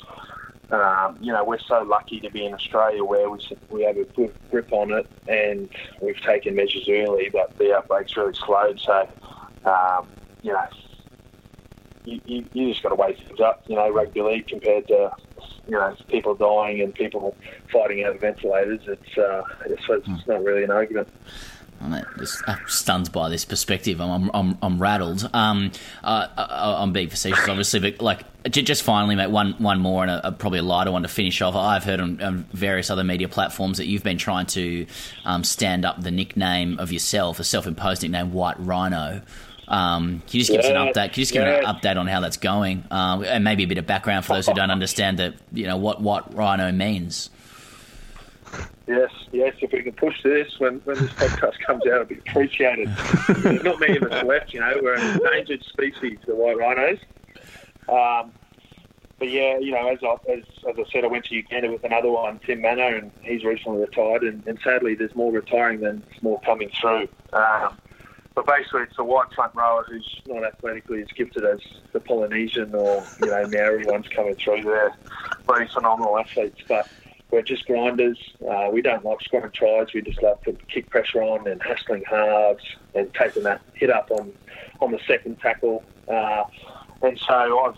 Speaker 4: um, you know we're so lucky to be in Australia where we we have a good grip on it, and we've taken measures early, but the outbreak's really slowed. So um, you know. You, you, you just got to weigh things up, you know, rugby league compared to you know people dying and people fighting out of ventilators. It's uh, it's, it's not really an argument.
Speaker 2: I'm just stunned by this perspective. I'm, I'm, I'm rattled. Um, uh, I'm being facetious, obviously, but like, just finally, mate, one, one more and a, a, probably a lighter one to finish off. I've heard on, on various other media platforms that you've been trying to um, stand up the nickname of yourself, a self-imposed nickname, White Rhino. Um, can you just give yeah, us an update? Can you just give yeah. an update on how that's going, um, and maybe a bit of background for those who don't understand that you know what what Rhino means?
Speaker 4: Yes, yes. If we can push this when, when this podcast [laughs] comes out, it'll be appreciated. Not many of us left, you know. We're an endangered species, the white rhinos. Um, but yeah, you know, as I, as, as I said, I went to Uganda with another one, Tim Mannah, and he's recently retired. And, and sadly, there's more retiring than more coming through. Um, but basically, it's a white front rower who's not athletically as gifted as the Polynesian or you know Maori ones coming through. They're very phenomenal athletes, but we're just grinders. Uh, we don't like scoring tries. We just love putting kick pressure on and hustling halves and taking that hit up on on the second tackle. Uh, and so I've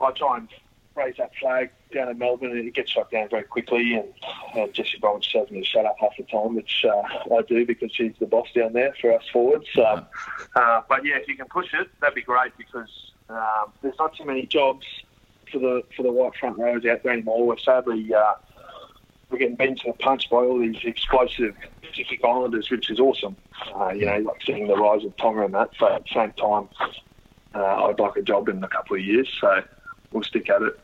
Speaker 4: I try and raise that flag down in Melbourne, and it gets shut down very quickly. And, and Jesse Bromwich tells me to shut up half the time, which uh, I do because she's the boss down there for us forwards. So, uh, but yeah, if you can push it, that'd be great because um, there's not too many jobs for the for the white front rows out there anymore. We're sadly uh, we're getting beaten to the punch by all these explosive Pacific Islanders, which is awesome. Uh, you know, like seeing the rise of Tonga and that. But at the same time, uh, I'd like a job in a couple of years, so we'll stick at it.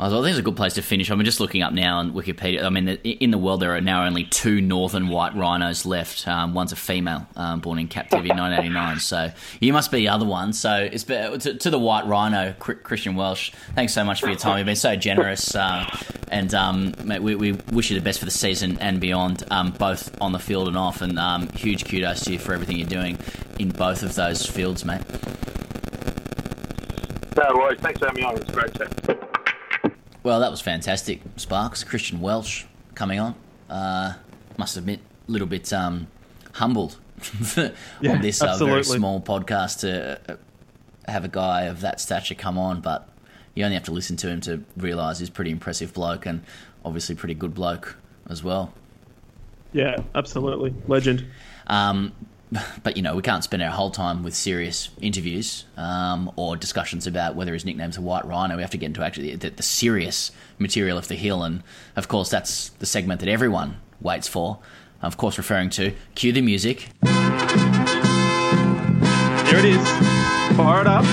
Speaker 2: I think it's a good place to finish. I'm just looking up now on Wikipedia. I mean, in the world, there are now only two northern white rhinos left. Um, one's a female, um, born in captivity in 1989. So you must be the other one. So it's to, to, the white rhino, Christian Welch, Thanks so much for your time. You've been so generous, uh, and um, mate, we, we, wish you the best for the season and beyond, um, both on the field and off. And um, huge kudos to you for everything you're doing in both of those fields, mate.
Speaker 4: No worries. Thanks for having me on. It's great to.
Speaker 2: Well, that was fantastic, Sparks. Christian Welch coming on. Uh, must admit, a little bit um, humbled [laughs] yeah, on this uh, very small podcast to uh, have a guy of that stature come on, but you only have to listen to him to realise he's a pretty impressive bloke and obviously pretty good bloke as well.
Speaker 3: Yeah, absolutely. Legend.
Speaker 2: Um, but you know we can't spend our whole time with serious interviews um, or discussions about whether his nickname's a white rhino. We have to get into actually the, the, serious material of the hill, and of course that's the segment that everyone waits for. Of course, referring to cue the music.
Speaker 3: There it is. Fire it up.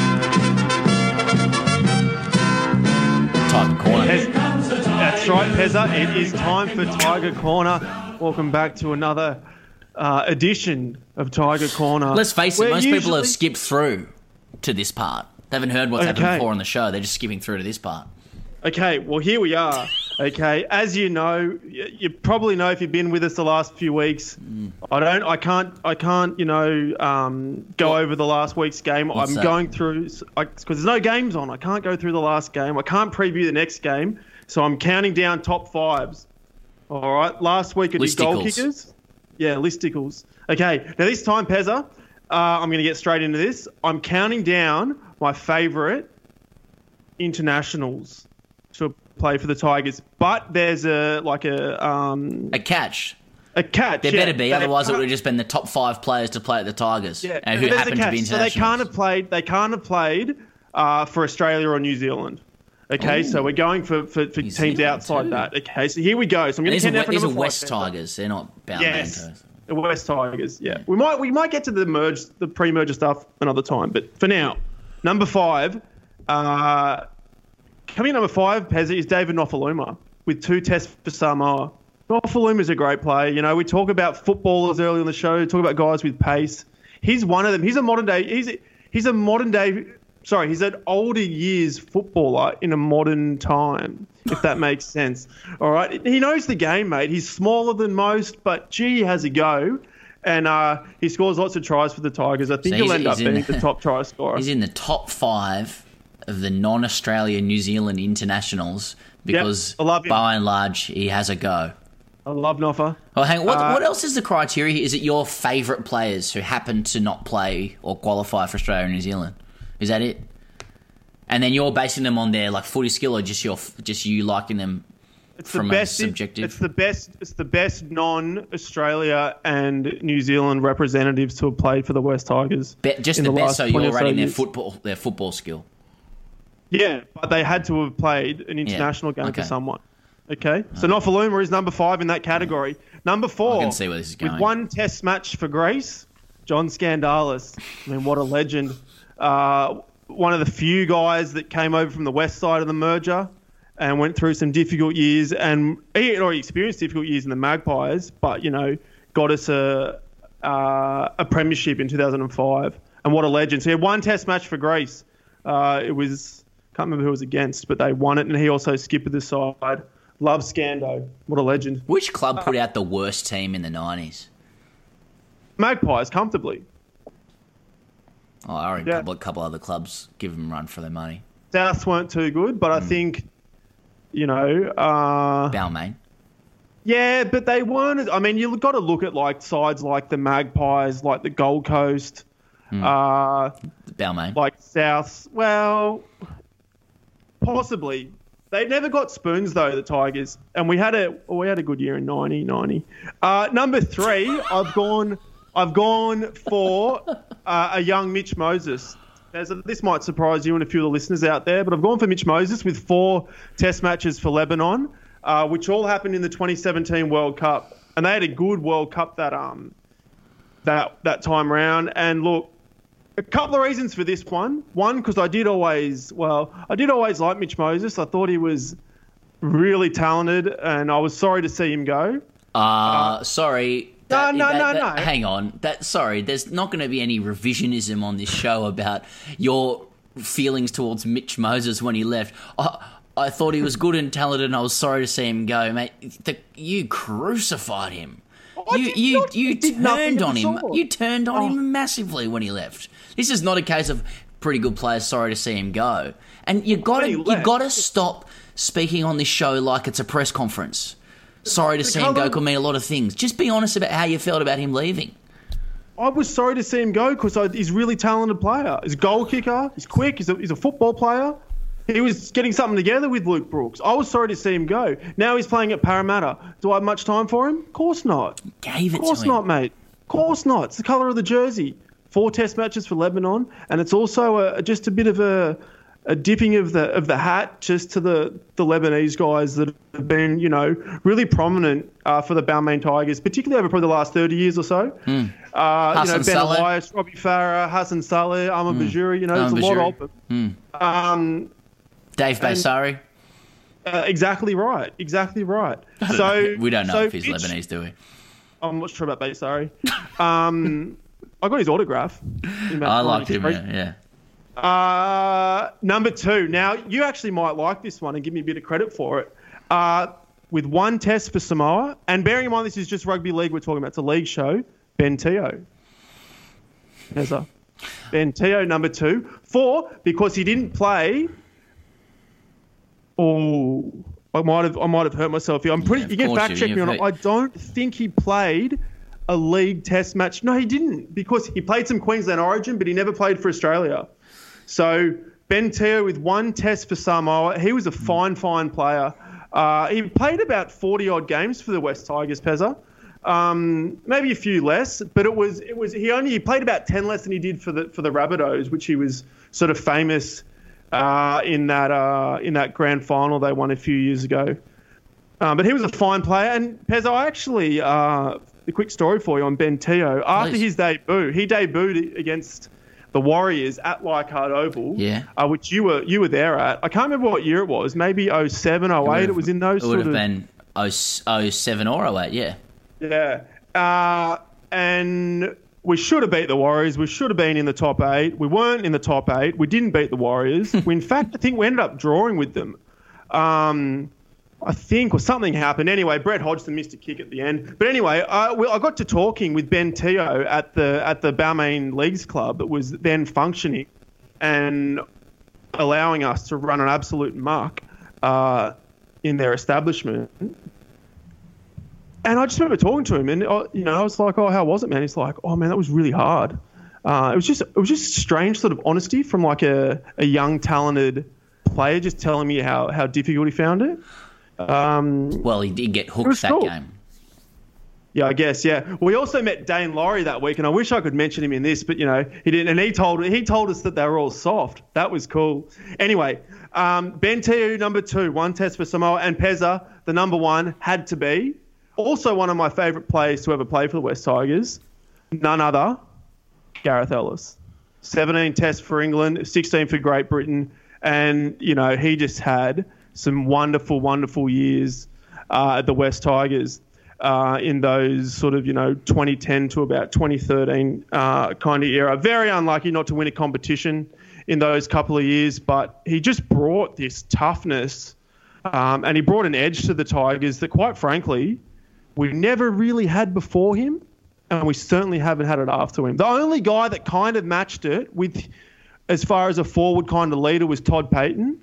Speaker 2: Tiger Corner.
Speaker 3: That's right, Pezza. It is time for Tiger Corner. Welcome back to another uh, edition of Tiger Corner.
Speaker 2: Let's face it, most usually... people have skipped through to this part. They haven't heard what's okay. happened before on the show. They're just skipping through to this part.
Speaker 3: Okay, well here we are. Okay, as you know, you probably know if you've been with us the last few weeks. Mm. I don't, I can't, I can't, you know, um, go what? over the last week's game. What's I'm that? going through because there's no games on. I can't go through the last game. I can't preview the next game, so I'm counting down top fives. All right, last week it was goal kickers. Yeah, listicles. Okay, now this time, Pezza, uh, I'm going to get straight into this. I'm counting down my favourite internationals to play for the Tigers, but there's a like a um,
Speaker 2: a catch.
Speaker 3: A catch.
Speaker 2: There yeah, better be, otherwise it would have just been the top five players to play at the Tigers, yeah, and who happen to be international.
Speaker 3: So they can't have played. They can't have played uh, for Australia or New Zealand. Okay, Ooh. so we're going for, for, for teams outside too. that. Okay, so here we go. So I'm going to count for
Speaker 2: These
Speaker 3: are
Speaker 2: West Tigers. They're not bound
Speaker 3: yes. The West Tigers, yeah. We might we might get to the merge, the pre-merger stuff another time, but for now, number five, uh, coming number five, Pezzi, is David Nofoaluma with two tests for Samoa. Nofoaluma is a great player. You know, we talk about footballers early in the show, talk about guys with pace. he's one of them. He's a modern day. He's he's a modern day. Sorry, he's an older years footballer in a modern time. If that [laughs] makes sense. All right, he knows the game, mate. He's smaller than most, but gee, he has a go. And uh, he scores lots of tries for the Tigers. I think
Speaker 2: So
Speaker 3: he'll end up being
Speaker 2: the-
Speaker 3: the top try scorer.
Speaker 2: He's in the top five of the non-Australia New Zealand internationals because
Speaker 3: love
Speaker 2: by and large he has a go.
Speaker 3: I love Noffa.
Speaker 2: Oh, hang on. What,
Speaker 3: Uh,
Speaker 2: what else is the criteria? Is it your favourite players who happen to not play or qualify for Australia and New Zealand? Is that it? And then you're basing them on their like footy skill, or just your just you liking them
Speaker 3: It's
Speaker 2: from
Speaker 3: the
Speaker 2: a
Speaker 3: best.
Speaker 2: subjective.
Speaker 3: It's the best. It's the best non-Australia and New Zealand representatives to have played for the West Tigers.
Speaker 2: Be- just the,
Speaker 3: the
Speaker 2: best, so you're rating their football their football skill.
Speaker 3: Yeah, but they had to have played an international game
Speaker 2: okay.
Speaker 3: for someone. Okay, so Nofoaluma is number five in that category. Number four,
Speaker 2: I can see where this is going.
Speaker 3: with one Test match for Greece, John Scandalis. I mean, what a legend! Uh, one of the few guys that came over from the west side of the merger and went through some difficult years, and he had already experienced difficult years in the Magpies, but you know, got us a uh, a premiership in 2005. And what a legend! So he had one Test match for Greece. Uh, it was can't remember who it was against, but they won it, and he also skipped the side. Love Scando. What a legend.
Speaker 2: Which club put out the worst team in the nineties?
Speaker 3: Magpies comfortably.
Speaker 2: Oh, I reckon
Speaker 3: Yeah.
Speaker 2: a couple, couple other clubs give them a run for their money.
Speaker 3: Souths weren't too good, but I
Speaker 2: Hmm.
Speaker 3: think, you know, uh,
Speaker 2: Balmain.
Speaker 3: yeah, but they weren't. I mean, you've got to look at like sides like the Magpies, like the Gold Coast,
Speaker 2: Hmm.
Speaker 3: uh,
Speaker 2: Balmain.
Speaker 3: like Souths. Well, possibly. They never got spoons though, the Tigers, and we had a we had a good year in 90, 90. Uh, number three, I've gone I've gone for uh, a young Mitch Moses. There's a, this might surprise you and a few of the listeners out there, but I've gone for Mitch Moses with four Test matches for Lebanon, uh, which all happened in the 2017 World Cup, and they had a good World Cup that um that that time round. And look, a couple of reasons for this one. One, because I did always, well, I did always like Mitch Moses. I thought he was really talented, and I was sorry to see him go.
Speaker 2: Uh, sorry.
Speaker 3: No, no, no, no.
Speaker 2: Hang on. That sorry. There's not going to be any revisionism on this show about your feelings towards Mitch Moses when he left. I, I thought he was good and talented, and I was sorry to see him go, mate. The, you crucified him.
Speaker 3: I
Speaker 2: you you
Speaker 3: not-
Speaker 2: you
Speaker 3: I did nothing
Speaker 2: turned on him. You turned on
Speaker 3: Oh.
Speaker 2: him massively when he left. This is not a case of pretty good players sorry to see him go. And you got to you got to stop speaking on this show like it's a press conference. Sorry to see him go could mean a lot of things. Just be honest about how you felt about him leaving.
Speaker 3: I was sorry to see him go because he's a really talented player. He's a goal kicker. He's quick. He's a, he's a football player. He was getting something together with Luke Brooks. I was sorry to see him go. Now he's playing at Parramatta. Do I have much time for him? Of course not.
Speaker 2: Gave it
Speaker 3: Of course
Speaker 2: to him.
Speaker 3: not, mate. Of course not. It's the colour of the jersey. Four Test matches for Lebanon, and it's also a, just a bit of a, a dipping of the of the hat just to the, the Lebanese guys that have been, you know, really prominent uh, for the Balmain Tigers, particularly over probably the last thirty years or so. Uh, you know. Ben
Speaker 2: Saleh.
Speaker 3: Elias, Robbie Farah, Hassan Saleh, Ahmad Bajuri. You know, there's
Speaker 2: Ahmed
Speaker 3: a lot of them. Um,
Speaker 2: Dave Basari.
Speaker 3: uh, exactly right. Exactly right. [laughs] So
Speaker 2: We don't know
Speaker 3: so
Speaker 2: if he's Lebanese, do we?
Speaker 3: I'm not sure about Basari. Um, [laughs] I got his autograph. [laughs]
Speaker 2: I liked him. Yeah, yeah.
Speaker 3: Uh, number two. Now, you actually might like this one and give me a bit of credit for it. Uh, with one test for Samoa, and bearing in mind this is just rugby league we're talking about, it's a league show, Ben Teo. There's a Ben Teo, number two. Four, because he didn't play. Oh, I might have I might have hurt myself here. I'm pretty.
Speaker 2: of
Speaker 3: you can fact check me on it. I don't think he played a league test match. No, he didn't because he played some Queensland Origin, but he never played for Australia. So Ben Teo with one test for Samoa. He was a fine, fine player. Uh, he played about 40 odd games for the West Tigers, Pezza. Um, maybe a few less, but it was it was he only he played about 10 less than he did for the for the Rabbitohs, which he was sort of famous uh, in that uh, in that grand final they won a few years ago. Um, but he was a fine player, and Pez, I actually uh, a quick story for you on Ben Teo. After
Speaker 2: Please.
Speaker 3: his debut, he debuted against the Warriors at Leichhardt Oval,
Speaker 2: Yeah.
Speaker 3: uh, which you were you were there at. I can't remember what year it was. Maybe 07, 08. It, was in those
Speaker 2: It would
Speaker 3: sort
Speaker 2: have
Speaker 3: of
Speaker 2: been 0, 07 or 08, yeah.
Speaker 3: yeah. Uh, and we should have beat the Warriors. We should have been in the top eight. We weren't in the top eight. We didn't beat the Warriors. we, [laughs] in fact, I think we ended up drawing with them. Um, I think, or something happened. Anyway, Brett Hodgson missed a kick at the end. But anyway, I, well, I got to talking with Ben Teo at the at the Balmain Leagues Club that was then functioning and allowing us to run an absolute muck uh, in their establishment. And I just remember talking to him, and uh, you know, I was like, "Oh, how was it, man?" He's like, "Oh, man, that was really hard." Uh, it was just, it was just strange sort of honesty from like a, a young, talented player, just telling me how how difficult he found it. Um,
Speaker 2: Well, he did get hooked that
Speaker 3: cool.
Speaker 2: game.
Speaker 3: yeah, I guess. Yeah, we also met Dane Laurie that week, and I wish I could mention him in this, but you know he didn't. And he told he told us that they were all soft. That was cool. Anyway, um, Ben Tiu number two, one test for Samoa, and Pezza the number one had to be also one of my favourite players to ever play for the West Tigers. None other, Gareth Ellis. 17 tests for England, 16 for Great Britain, and you know he just had some wonderful, wonderful years uh, at the West Tigers uh, in those sort of you know 2010 to about 2013 uh, kind of era. Very unlucky not to win a competition in those couple of years, but he just brought this toughness um, and he brought an edge to the Tigers that, quite frankly, we've never really had before him, and we certainly haven't had it after him. The only guy that kind of matched it with, as far as a forward kind of leader, was Todd Payten,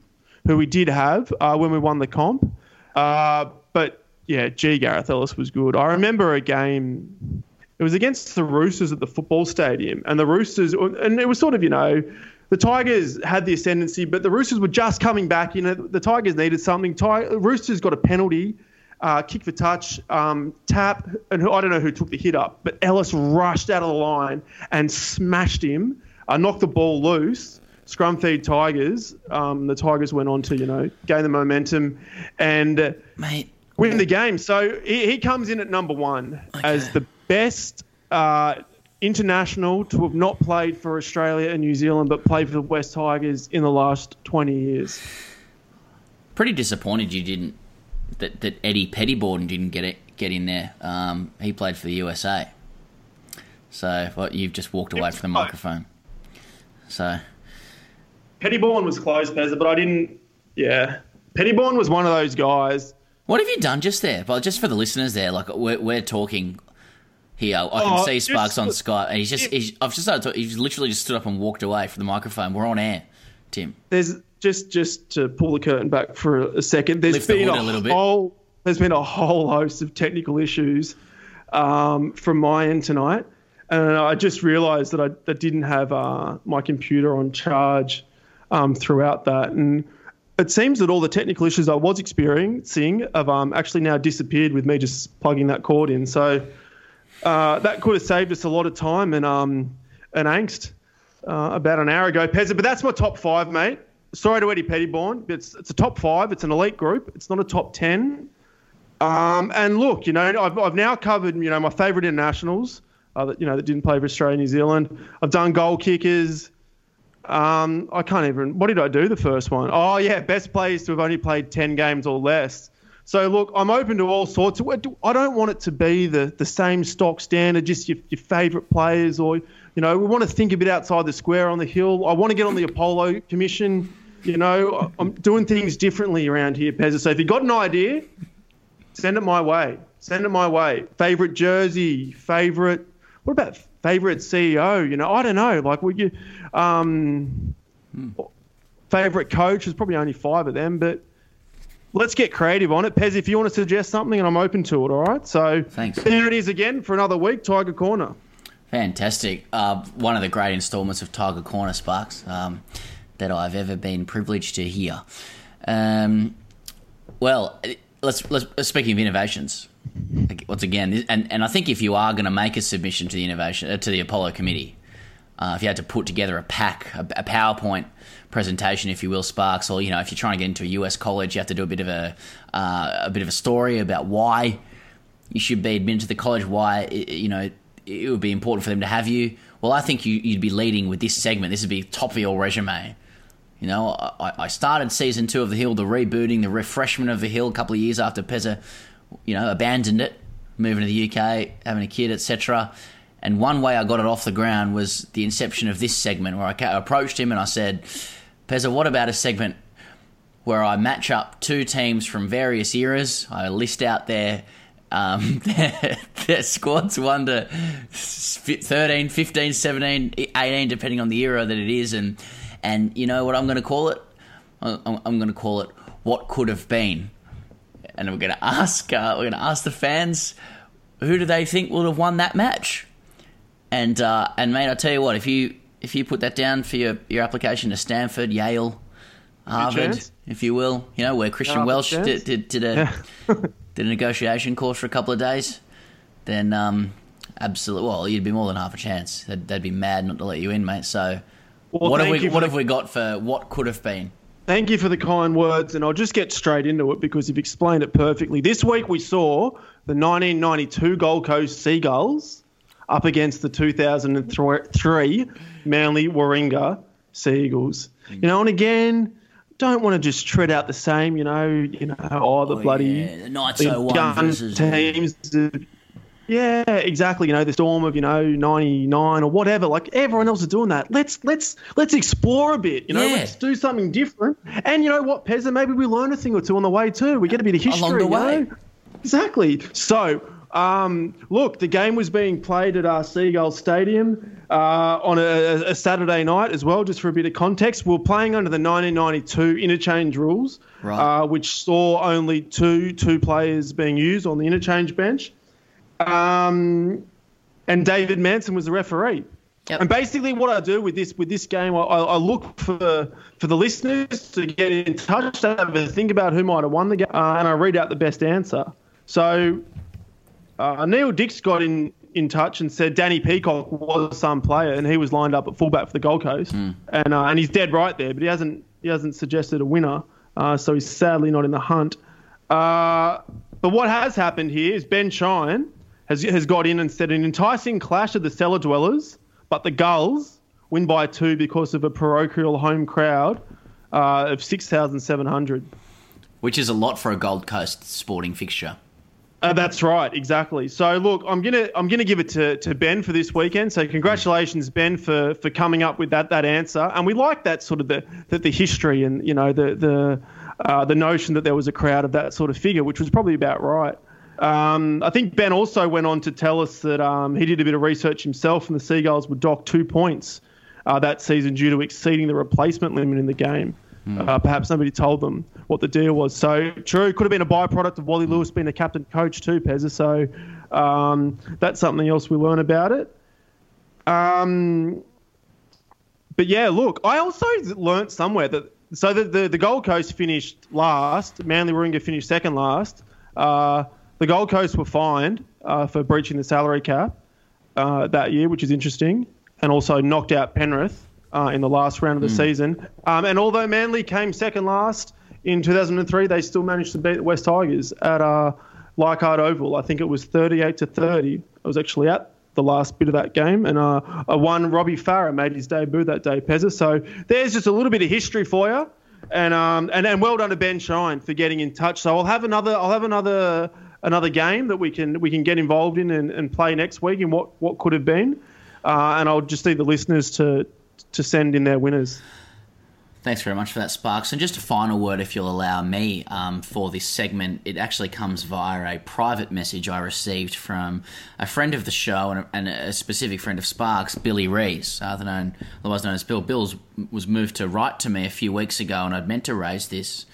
Speaker 3: who we did have uh, when we won the comp. Uh, but yeah, G. Gareth Ellis was good. I remember a game. It was against the Roosters at the football stadium, and the Roosters, and it was sort of you know. The Tigers had the ascendancy, but the Roosters were just coming back. You know, the Tigers needed something. Ti- Roosters got a penalty, uh, kick for touch, um, tap, and I don't know who took the hit up, but Ellis rushed out of the line and smashed him, uh, knocked the ball loose. Scrum feed Tigers. Um, the Tigers went on to, you know, gain the momentum and
Speaker 2: Mate,
Speaker 3: win the game. So he, he comes in at number one as the best uh, international to have not played for Australia and New Zealand, but played for the West Tigers in the last 20 years.
Speaker 2: pretty disappointed you didn't that, that Eddy Pettybourne didn't get it get in there. Um, he played for the USA. So well, you've just walked away from the microphone. So
Speaker 3: Pettybourne was close, Pezza, but I didn't. Yeah. Pettybourne was one of those guys.
Speaker 2: what have you done just there? Well, just for the listeners there, like we're, we're talking here. I can
Speaker 3: Oh,
Speaker 2: see Sparks on Skype, and he's just he's, I've just started. To, he's literally just stood up and walked away from the microphone. We're on air, Tim.
Speaker 3: There's just just to pull the curtain back for a second. There's
Speaker 2: Lift
Speaker 3: been
Speaker 2: hood
Speaker 3: a,
Speaker 2: a
Speaker 3: whole there's been a whole host of technical issues um, from my end tonight, and I just realised that I that didn't have uh, my computer on charge um, throughout that, and it seems that all the technical issues I was experiencing have um, actually now disappeared with me just plugging that cord in. So uh, that could have saved us a lot of time and um, and angst uh, about an hour ago, Pezza. But that's my top five, mate. Sorry to Eddy Pettybourne, but it's, it's a top five. It's an elite group. It's not a top ten. Um, and look, you know, I've, I've now covered, you know, my favourite internationals, uh, that you know that didn't play for Australia, New Zealand. I've done goal kickers. Um, I can't even. What did I do the first one? Oh yeah, best players to have only played ten games or less. So look, I'm open to all sorts. Of, I don't want it to be the, the same stock standard, just your, your favourite players, or you know, we want to think a bit outside the square on the hill. I want to get on the Apollo Commission. You know, I'm doing things differently around here, Pezza. So if you've got an idea, send it my way. Send it my way. Favorite jersey, favorite. What about favorite CEO? You know, I don't know. Like, would you? Um, Favorite coach? There's probably only five of them, but let's get creative on it. Pez, if you want to suggest something, and I'm open to it. All right. So
Speaker 2: Thanks.
Speaker 3: Here it is again for another week. Tiger Corner.
Speaker 2: Fantastic. Uh, one of the great installments of Tiger Corner Sparks um, that I've ever been privileged to hear. Um, well, let's, let's speaking of innovations. Once again, and, and I think if you are going to make a submission to the innovation uh, to the Apollo committee, uh, if you had to put together a pack, a, a PowerPoint presentation, if you will, Sparks, or you know, if you're trying to get into a US college, you have to do a bit of a uh, a bit of a story about why you should be admitted to the college, why i- you know it would be important for them to have you. Well, I think you, you'd be leading with this segment. This would be top of your resume. You know, I, I started season two of The Hill, the rebooting, the refreshment of The Hill, a couple of years after Pezza, you know, abandoned it, moving to the UK, having a kid, etc. And one way I got it off the ground was the inception of this segment where I approached him and I said, Pezza, what about a segment where I match up two teams from various eras? I list out their um, [laughs] their, their squads 1 to 13, 15, 17, 18, depending on the era that it is. And, and you know what I'm going to call it? I'm, I'm going to call it What Could Have Been. And we're going to ask, uh, we're going to ask the fans who do they think would have won that match? And uh, and mate, I tell you what, if you if you put that down for your, your application to Stanford, Yale, Harvard, if you will, you know where Christian Welch
Speaker 3: chance.
Speaker 2: did, did, did a [laughs] did a negotiation course for a couple of days, then um, absolutely, well, you'd be more than half a chance. They'd, they'd be mad not to let you in, mate. So,
Speaker 3: Well,
Speaker 2: what have we what have we got for what could have been?
Speaker 3: Thank you for the kind words, and I'll just get straight into it because you've explained it perfectly. This week we saw the 1992 Gold Coast Seagulls up against the 2003 Manly Warringah Seagulls. Mm. You know, and again, don't want to just tread out the same. You know, you know, oh the oh, bloody
Speaker 2: yeah, the
Speaker 3: the
Speaker 2: oh
Speaker 3: gun
Speaker 2: versus-
Speaker 3: teams. Yeah, exactly. You know, the storm of you know '99 or whatever. Like everyone else is doing that. Let's let's let's explore a bit. You know,
Speaker 2: Yeah.
Speaker 3: let's do something different. And you know what, Pezza, maybe we learn a thing or two on the way too. We get a bit of history.
Speaker 2: Along the way.
Speaker 3: know? Exactly. So, um, look, the game was being played at our Seagull Stadium uh, on a, a Saturday night as well, just for a bit of context. We are playing under the 1992 interchange rules,
Speaker 2: Right.
Speaker 3: uh, which saw only two two players being used on the interchange bench. Um, and David Manson was the referee.
Speaker 2: Yep.
Speaker 3: And basically, what I do with this with this game, I, I look for for the listeners to get in touch, to have a think about who might have won the game, uh, and I read out the best answer. So uh, Neil Dix got in in touch and said Danny Peacock was some player, and he was lined up at fullback for the Gold Coast, and uh, and he's dead right there, but he hasn't he hasn't suggested a winner, uh, so he's sadly not in the hunt. Uh, but what has happened here is Ben Shine has has got in and said an enticing clash of the cellar dwellers, but the Gulls win by two because of a parochial home crowd uh, of six thousand seven hundred.
Speaker 2: Which is a lot for a Gold Coast sporting fixture.
Speaker 3: Uh, that's right, exactly. So look, I'm gonna I'm gonna give it to, to Ben for this weekend. So congratulations, Ben, for, for coming up with that that answer. And we like that sort of the the, the history and you know the the uh, the notion that there was a crowd of that sort of figure, which was probably about right. Um, I think Ben also went on to tell us that um, he did a bit of research himself, and the Seagulls would dock two points uh, that season due to exceeding the replacement limit in the game. Uh, perhaps nobody told them what the deal was. So true, could have been a byproduct of Wally Lewis being a captain coach too, Pezza. So um, that's something else we learn about it. Um, but yeah, look, I also learnt somewhere that so the, the, the Gold Coast finished last, Manly Warringah finished second last. Uh, the Gold Coast were fined uh, for breaching the salary cap uh, that year, which is interesting, and also knocked out Penrith uh, in the last round of the season. Um, and although Manly came second last in 2003, they still managed to beat the West Tigers at uh, Leichhardt Oval. I think it was 38 to 30. I was actually at the last bit of that game, and uh, one Robbie Farah made his debut that day, Pezza. So there's just a little bit of history for you, and um, and and well done to Ben Shine for getting in touch. So I'll have another I'll have another another game that we can we can get involved in and, and play next week in what what could have been, uh, and I'll just need the listeners to to send in their winners.
Speaker 2: Thanks very much for that, Sparks. And just a final word, if you'll allow me, um, for this segment. It actually comes via a private message I received from a friend of the show and a, and a specific friend of Sparks, Billy Rees, known, otherwise known as Bill. Bill's was moved to write to me a few weeks ago, and I'd meant to raise this,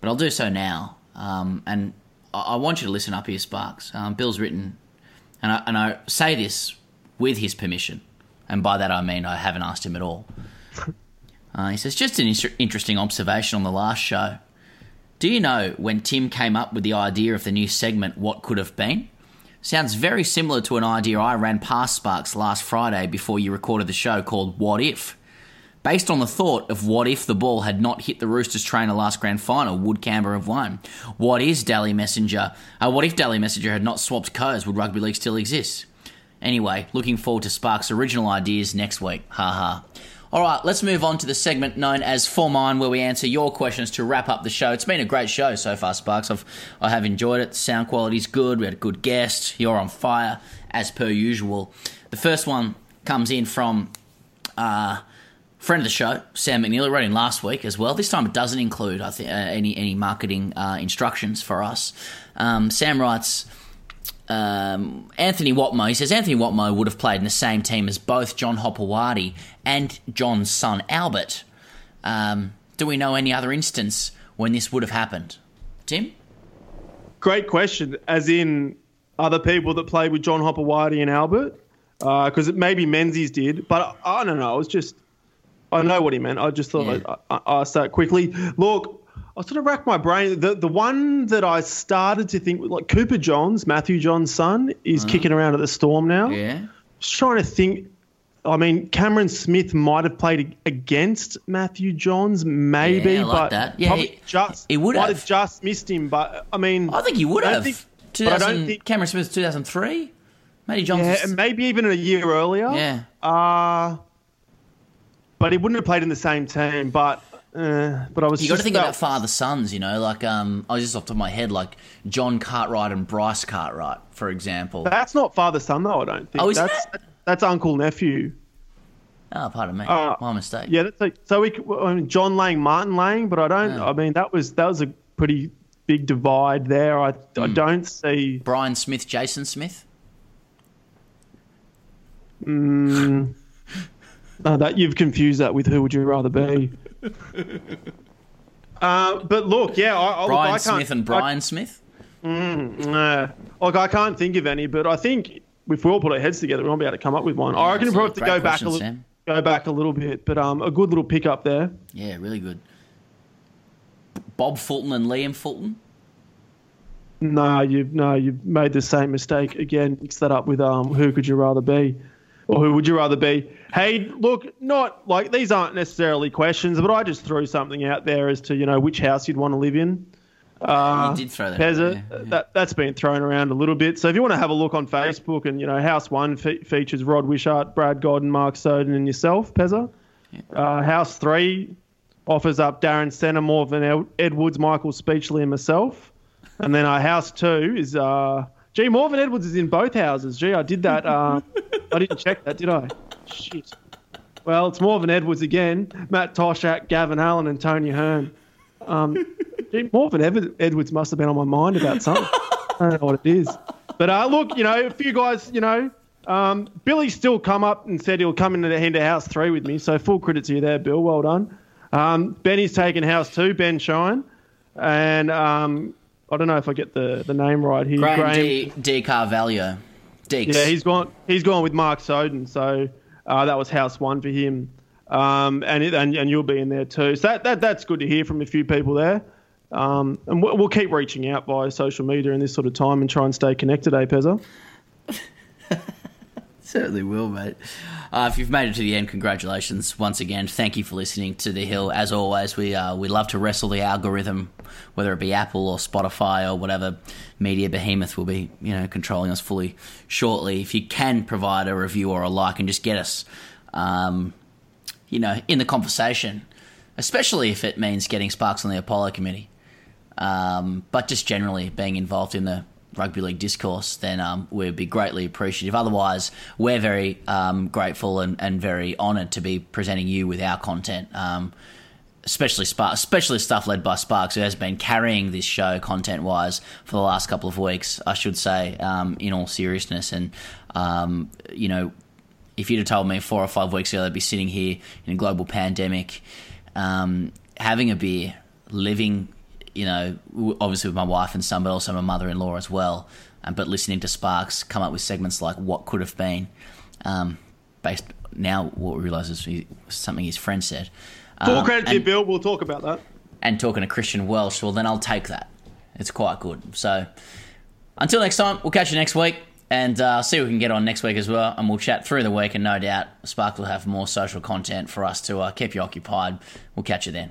Speaker 2: but I'll do so now. Um, and I, want you to listen up here, Sparks. Um, Bill's written, and I, and I say this with his permission, and by that I mean I haven't asked him at all. [laughs] Uh, he says, just an inter- interesting observation on the last show. Do you know when Tim came up with the idea of the new segment, What Could Have Been? Sounds very similar to an idea I ran past Sparks last Friday before you recorded the show called What If? Based on the thought of what if the ball had not hit the Roosters trainer last grand final, would Canberra have won? What is Dally Messenger? Uh, what if Dally Messenger had not swapped codes? Would rugby league still exist? Anyway, looking forward to Sparks' original ideas next week. Ha ha. All right, let's move on to the segment known as For Mine, where we answer your questions to wrap up the show. It's been a great show so far, Sparks. I've, I have enjoyed it. Sound quality's good. We had a good guest. You're on fire, as per usual. The The first one comes in from uh, friend of the show, Sam McNeil, wrote in last week as well. This time it doesn't include I uh, any any marketing uh, instructions for us. Um, Sam writes. Um, Anthony Watmough, he says Anthony Watmough would have played in the same team as both John Hopoate and John's son Albert. Um, do we know any other instance when this would have happened? Tim?
Speaker 3: Great question. As in other people that played with John Hopper and Albert? Because uh, maybe Menzies did, but I, don't know. I was just, I know what he meant. I just thought yeah. I'd, I'd ask that quickly. Look, I sort of racked my brain. The the one that I started to think, like Cooper Johns, Matthew Johns' son, is uh-huh. kicking around at the Storm now.
Speaker 2: Yeah.
Speaker 3: Just trying to think. I mean, Cameron Smith might have played against Matthew Johns, maybe,
Speaker 2: yeah, like
Speaker 3: but
Speaker 2: that. Yeah, he,
Speaker 3: just
Speaker 2: he would
Speaker 3: might
Speaker 2: have.
Speaker 3: have just missed him. But I mean,
Speaker 2: I think he would have.
Speaker 3: Think, but I don't think
Speaker 2: Cameron Smith, two thousand three. Matty Johns,
Speaker 3: yeah, maybe even a year earlier.
Speaker 2: yeah.
Speaker 3: Uh, but he wouldn't have played in the same team. But uh, but I was.
Speaker 2: You got to think about father sons, you know. Like um, I was just off the top of my head, like John Cartwright and Bryce Cartwright, for example.
Speaker 3: That's not father son though. I don't think.
Speaker 2: Oh, is
Speaker 3: that's
Speaker 2: that?
Speaker 3: that's uncle nephew.
Speaker 2: Oh, pardon me,
Speaker 3: Uh,
Speaker 2: my mistake.
Speaker 3: Yeah, that's like so. We I mean, John Lang, Martin Lang, but I don't.
Speaker 2: Yeah.
Speaker 3: I mean, that was that was a pretty big divide there. I
Speaker 2: Hmm.
Speaker 3: I don't see.
Speaker 2: Brian Smith, Jason Smith.
Speaker 3: Mm, no, that you've confused that with who would you rather be. [laughs] Uh, but look, yeah, I, I,
Speaker 2: Brian
Speaker 3: look, I can't,
Speaker 2: Smith and Brian Smith.
Speaker 3: Nah. Look, I can't think of any, but I think if we all put our heads together, we might be able to come up with one. I reckon
Speaker 2: that's
Speaker 3: we'll
Speaker 2: a
Speaker 3: have to
Speaker 2: great
Speaker 3: go back a little, go back a little bit, but um, a good little pick up there.
Speaker 2: Yeah, really good. Bob Fulton and Liam Fulton.
Speaker 3: No, you no, you've made the same mistake again. Mix that up with um, who could you rather be, or who would you rather be? Hey, look, not like these aren't necessarily questions, but I just threw something out there as to you know which house you'd want to live in. Uh,
Speaker 2: you did throw that.
Speaker 3: Pezza,
Speaker 2: out there, yeah.
Speaker 3: that that's been thrown around a little bit. So if you want to have a look on Facebook, and you know, House One fe- features Rod Wishart, Brad Godden, Mark Soden, and yourself, Pezza. Uh, House Three offers up Darren Senter, Morvin Ed- Edwards, Michael Speechley, and myself. And then our House Two is uh, gee, Morvin Edwards is in both houses. Gee, I did that. Uh, [laughs] I didn't check that, did I? Shit. Well, it's Morvin Edwards again. Matt Toshak, Gavin Allen, and Tony Hearn. Um, gee, Morvin Ed- Edwards must have been on my mind about something. I don't know what it is. But uh, look, you know, a few guys, you know, um, Billy's still come up and said he'll come into the into House Three with me. So full credit to you there, Bill. Well done. Um, Benny's taken House Two, Ben Shine, and um, I don't know if I get the, the name right here.
Speaker 2: Graham D. D. Carvalho. Deeks.
Speaker 3: Yeah, he's gone. He's gone with Mark Soden. So uh, that was House One for him, um, and, it, and and you'll be in there too. So that, that that's good to hear from a few people there. Um, and we'll, we'll keep reaching out via social media in this sort of time and try and stay connected, eh, Pezza? [laughs] [laughs]
Speaker 2: Certainly will, mate. Uh, if you've made it to the end, congratulations once again. Thank you for listening to The Hill. As always, we uh, we love to wrestle the algorithm, whether it be Apple or Spotify or whatever media behemoth will be, you know, controlling us fully shortly. If you can provide a review or a like and just get us, um, you know, in the conversation, especially if it means getting Sparks on the Apollo committee, um, but just generally being involved in the rugby league discourse, then um, we'd be greatly appreciative. Otherwise, we're very um, grateful and, and very honoured to be presenting you with our content. Um, especially especially stuff led by Sparks, who has been carrying this show content wise for the last couple of weeks, I should say, um, in all seriousness. And, um, you know, if you'd have told me four or five weeks ago, I'd be sitting here in a global pandemic, um, having a beer, living, you know, obviously with my wife and son, but also my mother in law as well. Um, but listening to Sparks come up with segments like What Could Have Been, um, based now, what we realise is something his friend said.
Speaker 3: Full
Speaker 2: Um,
Speaker 3: credit to you, Bill. We'll talk about that.
Speaker 2: and talking to Christian Welch, well, then I'll take that. It's quite good. So until next time, we'll catch you next week and uh, see what we can get on next week as well. And we'll chat through the week, and no doubt Spark will have more social content for us to uh, keep you occupied. We'll catch you then.